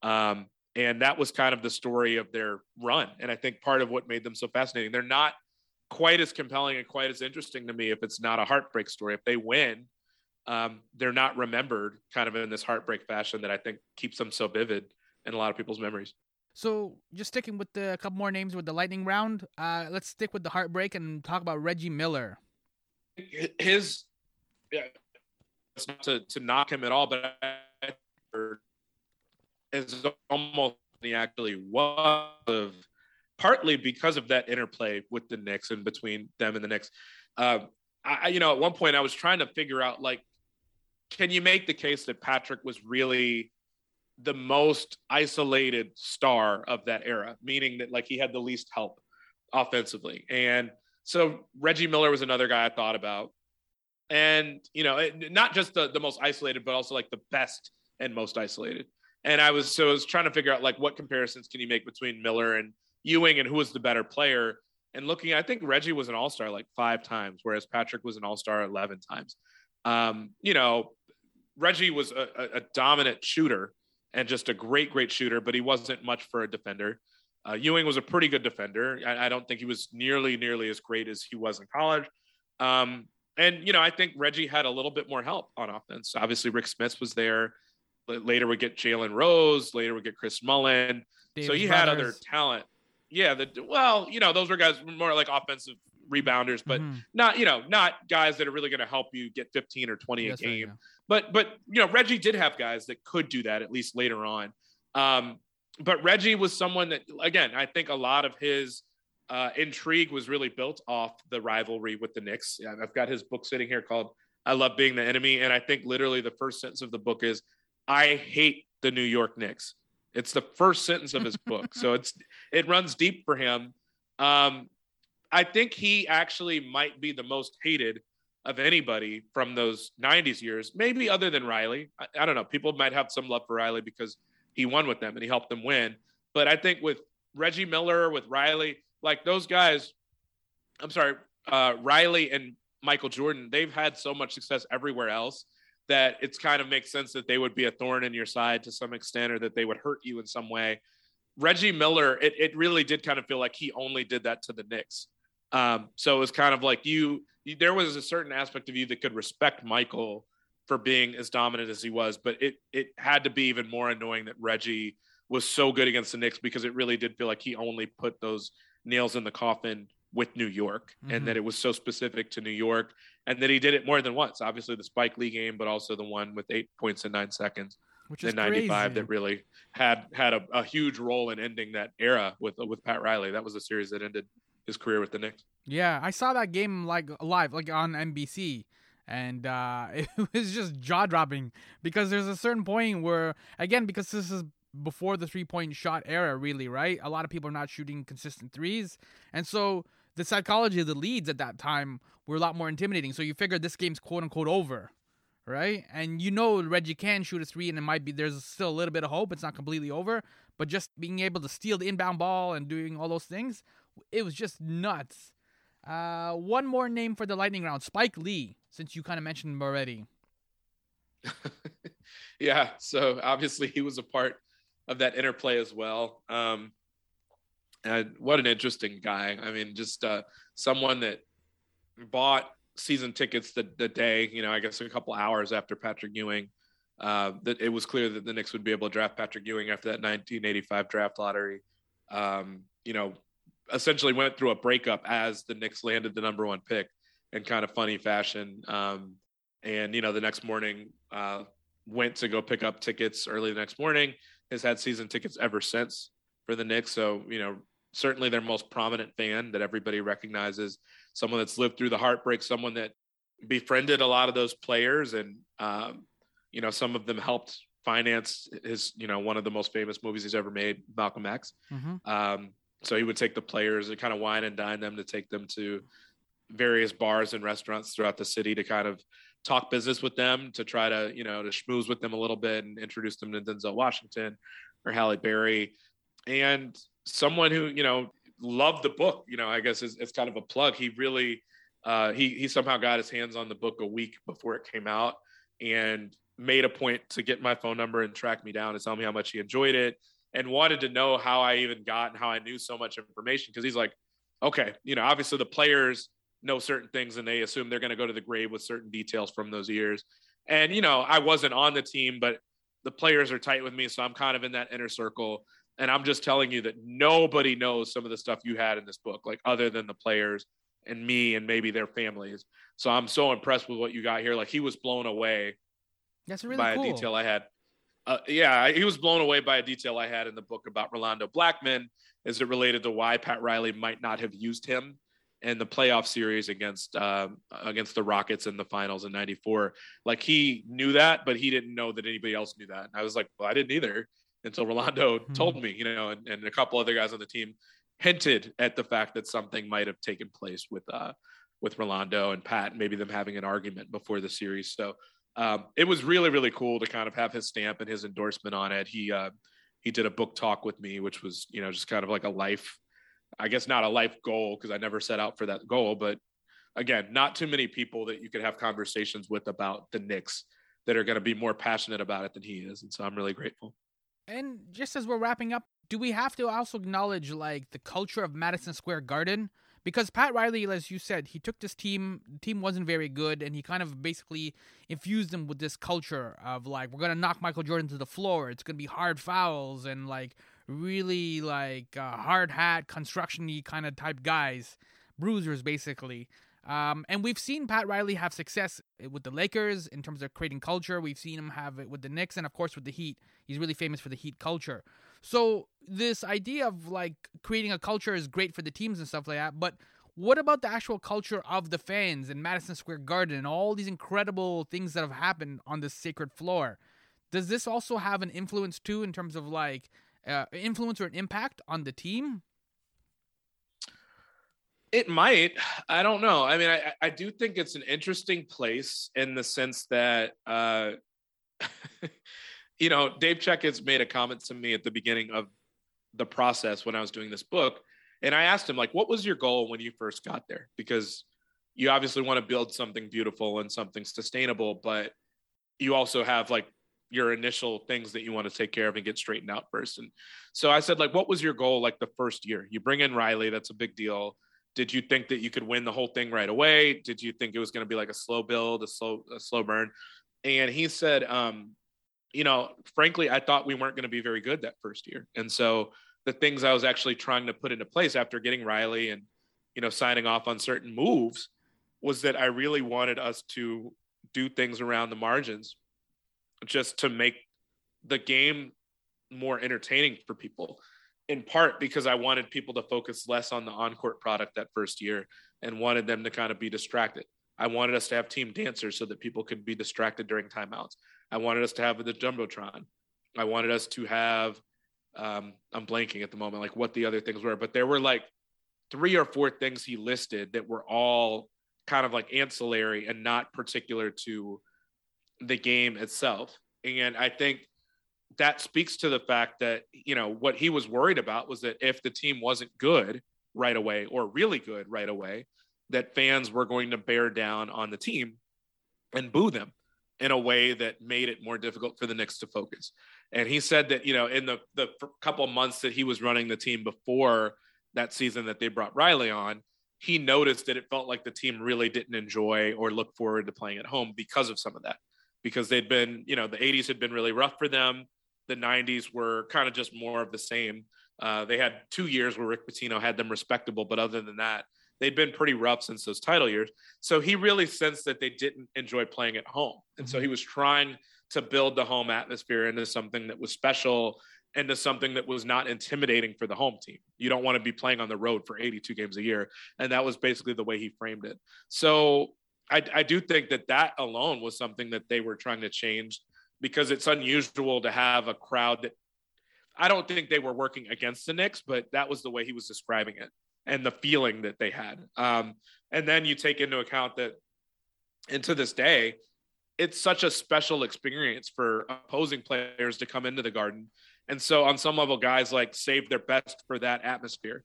Um, and that was kind of the story of their run. And I think part of what made them so fascinating, they're not quite as compelling and quite as interesting to me if it's not a heartbreak story. If they win, um, they're not remembered kind of in this heartbreak fashion that I think keeps them so vivid in a lot of people's memories. So, just sticking with the, a couple more names with the lightning round, uh, let's stick with the heartbreak and talk about Reggie Miller his yeah, it's not to, to knock him at all, but is almost he actually was partly because of that interplay with the Knicks and between them and the Knicks. Uh, I, you know, at one point I was trying to figure out like, can you make the case that Patrick was really the most isolated star of that era, meaning that like he had the least help offensively and so Reggie Miller was another guy I thought about. And, you know, it, not just the, the most isolated, but also like the best and most isolated. And I was, so I was trying to figure out like what comparisons can you make between Miller and Ewing and who was the better player. And looking, I think Reggie was an all star like five times, whereas Patrick was an all star 11 times. Um, you know, Reggie was a, a, a dominant shooter and just a great, great shooter, but he wasn't much for a defender. Uh, Ewing was a pretty good defender. I, I, don't think he was nearly nearly as great as he was in college. Um, and you know, I think Reggie had a little bit more help on offense. Obviously, Rick Smits was there. Later, we get Jalen Rose. Later, we get Chris Mullin. so he had other talent. Yeah, the well, you know, those were guys more like offensive rebounders, but mm-hmm. not you know not guys that are really going to help you get 15 or 20 a game. But but you know, Reggie did have guys that could do that at least later on. Um, but Reggie was someone that, again, I think a lot of his uh, intrigue was really built off the rivalry with the Knicks. I've got his book sitting here called I Love Being the Enemy. And I think literally the first sentence of the book is, I hate the New York Knicks. It's the first sentence of his book. *laughs* so it's it runs deep for him. Um, I think he actually might be the most hated of anybody from those 90s years, maybe other than Riley. I, I don't know. People might have some love for Riley because – he won with them and he helped them win. But I think with Reggie Miller, with Riley, like those guys, I'm sorry, uh, Riley and Michael Jordan, they've had so much success everywhere else that it's kind of makes sense that they would be a thorn in your side to some extent or that they would hurt you in some way. Reggie Miller, it, it really did kind of feel like he only did that to the Knicks. Um, so it was kind of like you, you, there was a certain aspect of you that could respect Michael for being as dominant as he was, but it it had to be even more annoying that Reggie was so good against the Knicks because it really did feel like he only put those nails in the coffin with New York mm-hmm. and that it was so specific to New York and that he did it more than once. Obviously the Spike Lee game, but also the one with eight points in nine seconds which is in 95 crazy. that really had had a, a, huge role in ending that era with with Pat Riley. That was a series that ended his career with the Knicks. Yeah, I saw that game like live, like on NBC, and uh, *laughs* it was just jaw dropping because there's a certain point where, again, because this is before the three point shot era, really, right? A lot of people are not shooting consistent threes, and so the psychology of the leads at that time were a lot more intimidating. So you figure this game's quote unquote over, right? And you know Reggie can shoot a three, and it might be there's still a little bit of hope. It's not completely over, but just being able to steal the inbound ball and doing all those things, it was just nuts. Uh, one more name for the lightning round: Spike Lee, since you kind of mentioned him already. *laughs* yeah, so obviously he was a part of that interplay as well. Um, and what an interesting guy. I mean, just uh, someone that bought season tickets the, the day, you know, I guess a couple hours after Patrick Ewing, uh, that it was clear that the Knicks would be able to draft Patrick Ewing after that 1985 draft lottery. Um, you know, essentially went through a breakup as the Knicks landed the number one pick in kind of funny fashion. Um, and, you know, the next morning uh, went to go pick up tickets early the next morning, has had season tickets ever since for the Knicks. So, you know, certainly their most prominent fan that everybody recognizes, someone that's lived through the heartbreak, someone that befriended a lot of those players, and um, you know some of them helped finance his, you know, one of the most famous movies he's ever made, Malcolm X. Mm-hmm. Um, so he would take the players and kind of wine and dine them to take them to various bars and restaurants throughout the city to kind of talk business with them, to try to you know to schmooze with them a little bit and introduce them to Denzel Washington or Halle Berry. And someone who you know loved the book. You know, I guess it's, kind of a plug. He really uh, he he somehow got his hands on the book a week before it came out and made a point to get my phone number and track me down and tell me how much he enjoyed it and wanted to know how I even got and how I knew so much information because he's like, okay, you know, obviously the players know certain things and they assume they're going to go to the grave with certain details from those years. And you know, I wasn't on the team, but the players are tight with me, so I'm kind of in that inner circle. And I'm just telling you that nobody knows some of the stuff you had in this book, like other than the players and me and maybe their families. So I'm so impressed with what you got here. Like he was blown away. That's really by cool. a detail I had. Uh, yeah, he was blown away by a detail I had in the book about Rolando Blackman as it related to why Pat Riley might not have used him in the playoff series against uh, against the Rockets in the finals in '94. Like he knew that, but he didn't know that anybody else knew that. And I was like, well, I didn't either until Rolando mm-hmm. told me, you know, and, and, a couple other guys on the team hinted at the fact that something might have taken place with uh with Rolando and Pat, maybe them having an argument before the series. So um, it was really really cool to kind of have his stamp and his endorsement on it. He uh, he did a book talk with me, which was you know just kind of like a life, I guess not a life goal because I never set out for that goal, but again, not too many people that you could have conversations with about the Knicks that are going to be more passionate about it than he is, and so I'm really grateful. And just as we're wrapping up, do we have to also acknowledge like the culture of Madison Square Garden? Because Pat Riley, as you said, he took this team. The team wasn't very good, and he kind of basically infused them with this culture of like we're gonna knock Michael Jordan to the floor. It's gonna be hard fouls and like really like uh, hard hat constructiony kind of type guys, bruisers basically. Um, and we've seen Pat Riley have success with the Lakers in terms of creating culture. We've seen him have it with the Knicks and, of course, with the Heat. He's really famous for the Heat culture. So, this idea of like creating a culture is great for the teams and stuff like that. But what about the actual culture of the fans in Madison Square Garden and all these incredible things that have happened on this sacred floor? Does this also have an influence too in terms of like uh, influence or an impact on the team? It might. I don't know. I mean, I, I do think it's an interesting place in the sense that, uh, *laughs* you know, Dave Checketts made a comment to me at the beginning of the process when I was doing this book. And I asked him, like, what was your goal when you first got there? Because you obviously want to build something beautiful and something sustainable, but you also have like your initial things that you want to take care of and get straightened out first. And so I said, like, what was your goal like the first year? You bring in Riley, that's a big deal. Did you think that you could win the whole thing right away? Did you think it was going to be like a slow build, a slow, a slow burn? And he said, um, you know, frankly, I thought we weren't going to be very good that first year. And so the things I was actually trying to put into place after getting Riley and, you know, signing off on certain moves was that I really wanted us to do things around the margins just to make the game more entertaining for people in part because I wanted people to focus less on the on-court product that first year and wanted them to kind of be distracted. I wanted us to have team dancers so that people could be distracted during timeouts. I wanted us to have the jumbotron. I wanted us to have um, I'm blanking at the moment like what the other things were, but there were like three or four things he listed that were all kind of like ancillary and not particular to the game itself. And I think that speaks to the fact that, you know, what he was worried about was that if the team wasn't good right away or really good right away, that fans were going to bear down on the team and boo them in a way that made it more difficult for the Knicks to focus. And he said that, you know, in the, the couple months that he was running the team before that season that they brought Riley on, he noticed that it felt like the team really didn't enjoy or look forward to playing at home because of some of that. Because they'd been, you know, the 80s had been really rough for them. The 90s were kind of just more of the same. Uh, they had two years where Rick Pitino had them respectable, but other than that, they'd been pretty rough since those title years. So he really sensed that they didn't enjoy playing at home. And so he mm-hmm. was trying to build the home atmosphere into something that was special into something that was not intimidating for the home team. You don't want to be playing on the road for 82 games a year. And that was basically the way he framed it. So I, I do think that that alone was something that they were trying to change because it's unusual to have a crowd that I don't think they were working against the Knicks, but that was the way he was describing it and the feeling that they had. Um, and then you take into account that, and to this day, it's such a special experience for opposing players to come into the garden and so on some level, guys like save their best for that atmosphere.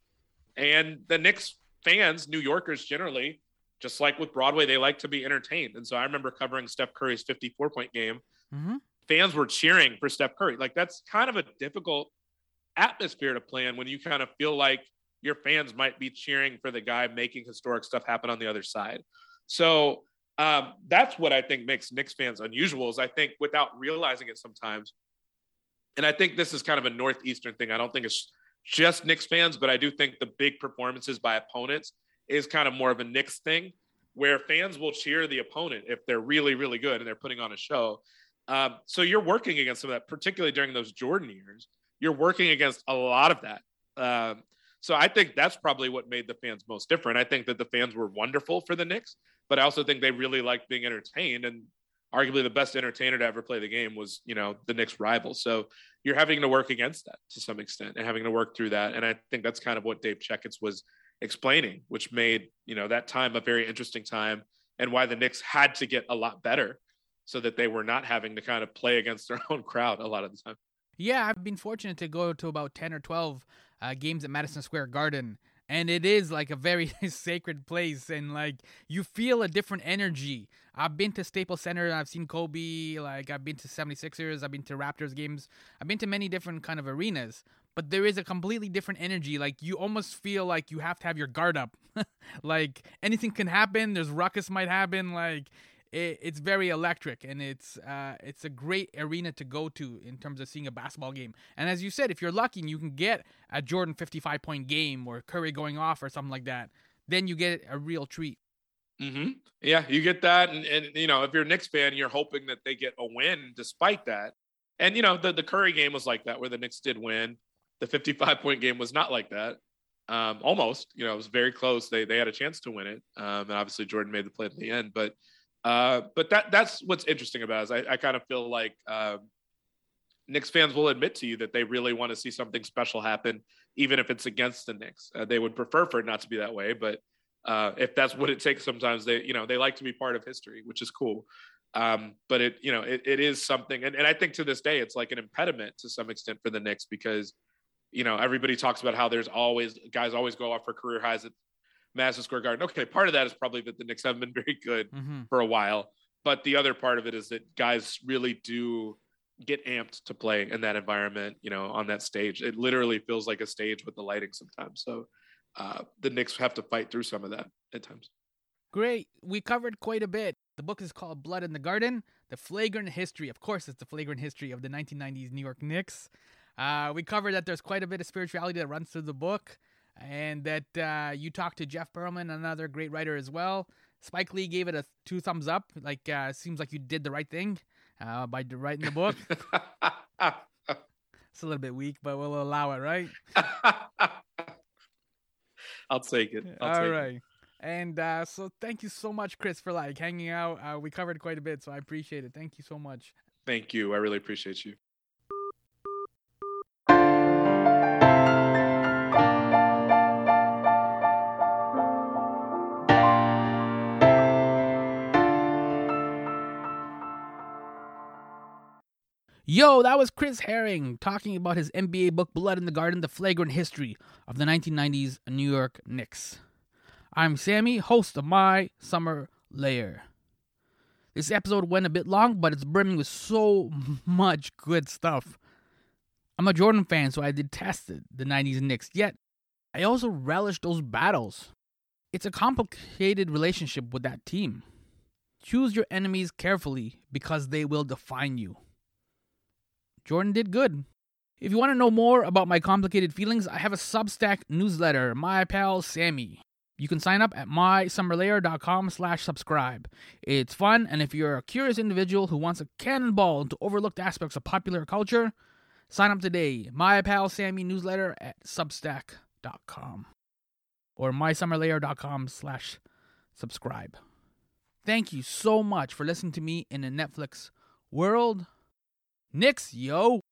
And the Knicks fans, New Yorkers generally, just like with Broadway, they like to be entertained. And so I remember covering Steph Curry's 54 point game. Mm-hmm. Fans were cheering for Steph Curry. Like that's kind of a difficult atmosphere to play in when you kind of feel like your fans might be cheering for the guy making historic stuff happen on the other side. So um, that's what I think makes Knicks fans unusual. Is I think without realizing it sometimes, and I think this is kind of a northeastern thing. I don't think it's just Knicks fans, but I do think the big performances by opponents is kind of more of a Knicks thing, where fans will cheer the opponent if they're really, really good and they're putting on a show. Um, so you're working against some of that, particularly during those Jordan years. You're working against a lot of that. Um, so I think that's probably what made the fans most different. I think that the fans were wonderful for the Knicks, but I also think they really liked being entertained. And arguably the best entertainer to ever play the game was, you know, the Knicks rival. So you're having to work against that to some extent and having to work through that. And I think that's kind of what Dave Checketts was explaining, which made, you know, that time a very interesting time and why the Knicks had to get a lot better so that they were not having to kind of play against their *laughs* own crowd a lot of the time. Yeah, I've been fortunate to go to about 10 or 12 uh, games at Madison Square Garden and it is like a very *laughs* sacred place and like you feel a different energy. I've been to staples center i've seen kobe like i've been to 76ers i've been to raptors games i've been to many different kind of arenas but there is a completely different energy like you almost feel like you have to have your guard up. *laughs* Like anything can happen there's ruckus might happen like it, it's very electric and it's uh, it's a great arena to go to in terms of seeing a basketball game. And as you said, if you're lucky and you can get a Jordan 55 point game or Curry going off or something like that, then you get a real treat. Mm-hmm. Yeah, you get that, and, and you know if you're a Knicks fan, you're hoping that they get a win despite that. And you know the the Curry game was like that, where the Knicks did win. The 55 point game was not like that. Um, almost, you know, it was very close. They they had a chance to win it, um, and obviously Jordan made the play at the end. But uh, but that that's what's interesting about. Is I, I kind of feel like um, Knicks fans will admit to you that they really want to see something special happen, even if it's against the Knicks. Uh, they would prefer for it not to be that way, but uh, if that's what it takes, sometimes they you know they like to be part of history, which is cool. Um, but it you know it, it is something, and, and I think to this day it's like an impediment to some extent for the Knicks because you know everybody talks about how there's always guys always go off for career highs at Madison Square Garden. Okay, part of that is probably that the Knicks haven't been *laughs* very good mm-hmm. for a while, but the other part of it is that guys really do get amped to play in that environment, you know, on that stage. It literally feels like a stage with the lighting sometimes. So uh, the Knicks have to fight through some of that at times. Great. We covered quite a bit. The book is called Blood in the Garden The Flagrant History. Of course, it's the flagrant history of the 1990s New York Knicks. Uh, we covered that there's quite a bit of spirituality that runs through the book, and that uh, you talked to Jeff Pearlman, another great writer as well. Spike Lee gave it a two thumbs up. Like, uh, seems like you did the right thing uh, by writing the book. it's a little bit weak, but we'll allow it, right? *laughs* I'll take it. I'll All take right. It. And uh, so thank you so much, Chris, for like hanging out. Uh, we covered quite a bit, so I appreciate it. Thank you so much. Thank you. I really appreciate you. Yo, that was Chris Herring talking about his NBA book Blood in the Garden: The Flagrant History of the 1990s New York Knicks. I'm Sammy, host of My Summer Lair. This episode went a bit long, but it's brimming with so *laughs* much good stuff. I'm a Jordan fan, so I detested the 90s Knicks, yet I also relished those battles. It's a complicated relationship with that team. Choose your enemies carefully because they will define you. Jordan did good. If you want to know more about my complicated feelings, I have a Substack newsletter, My Pal Sammy. You can sign up at mysummerlair.com slash subscribe. It's fun, and if you're a curious individual who wants a cannonball into overlooked aspects of popular culture, sign up today. My Pal Sammy newsletter at substack.com or mysummerlair.com slash subscribe. Thank you so much for listening to me in the Netflix world. Knicks, yo!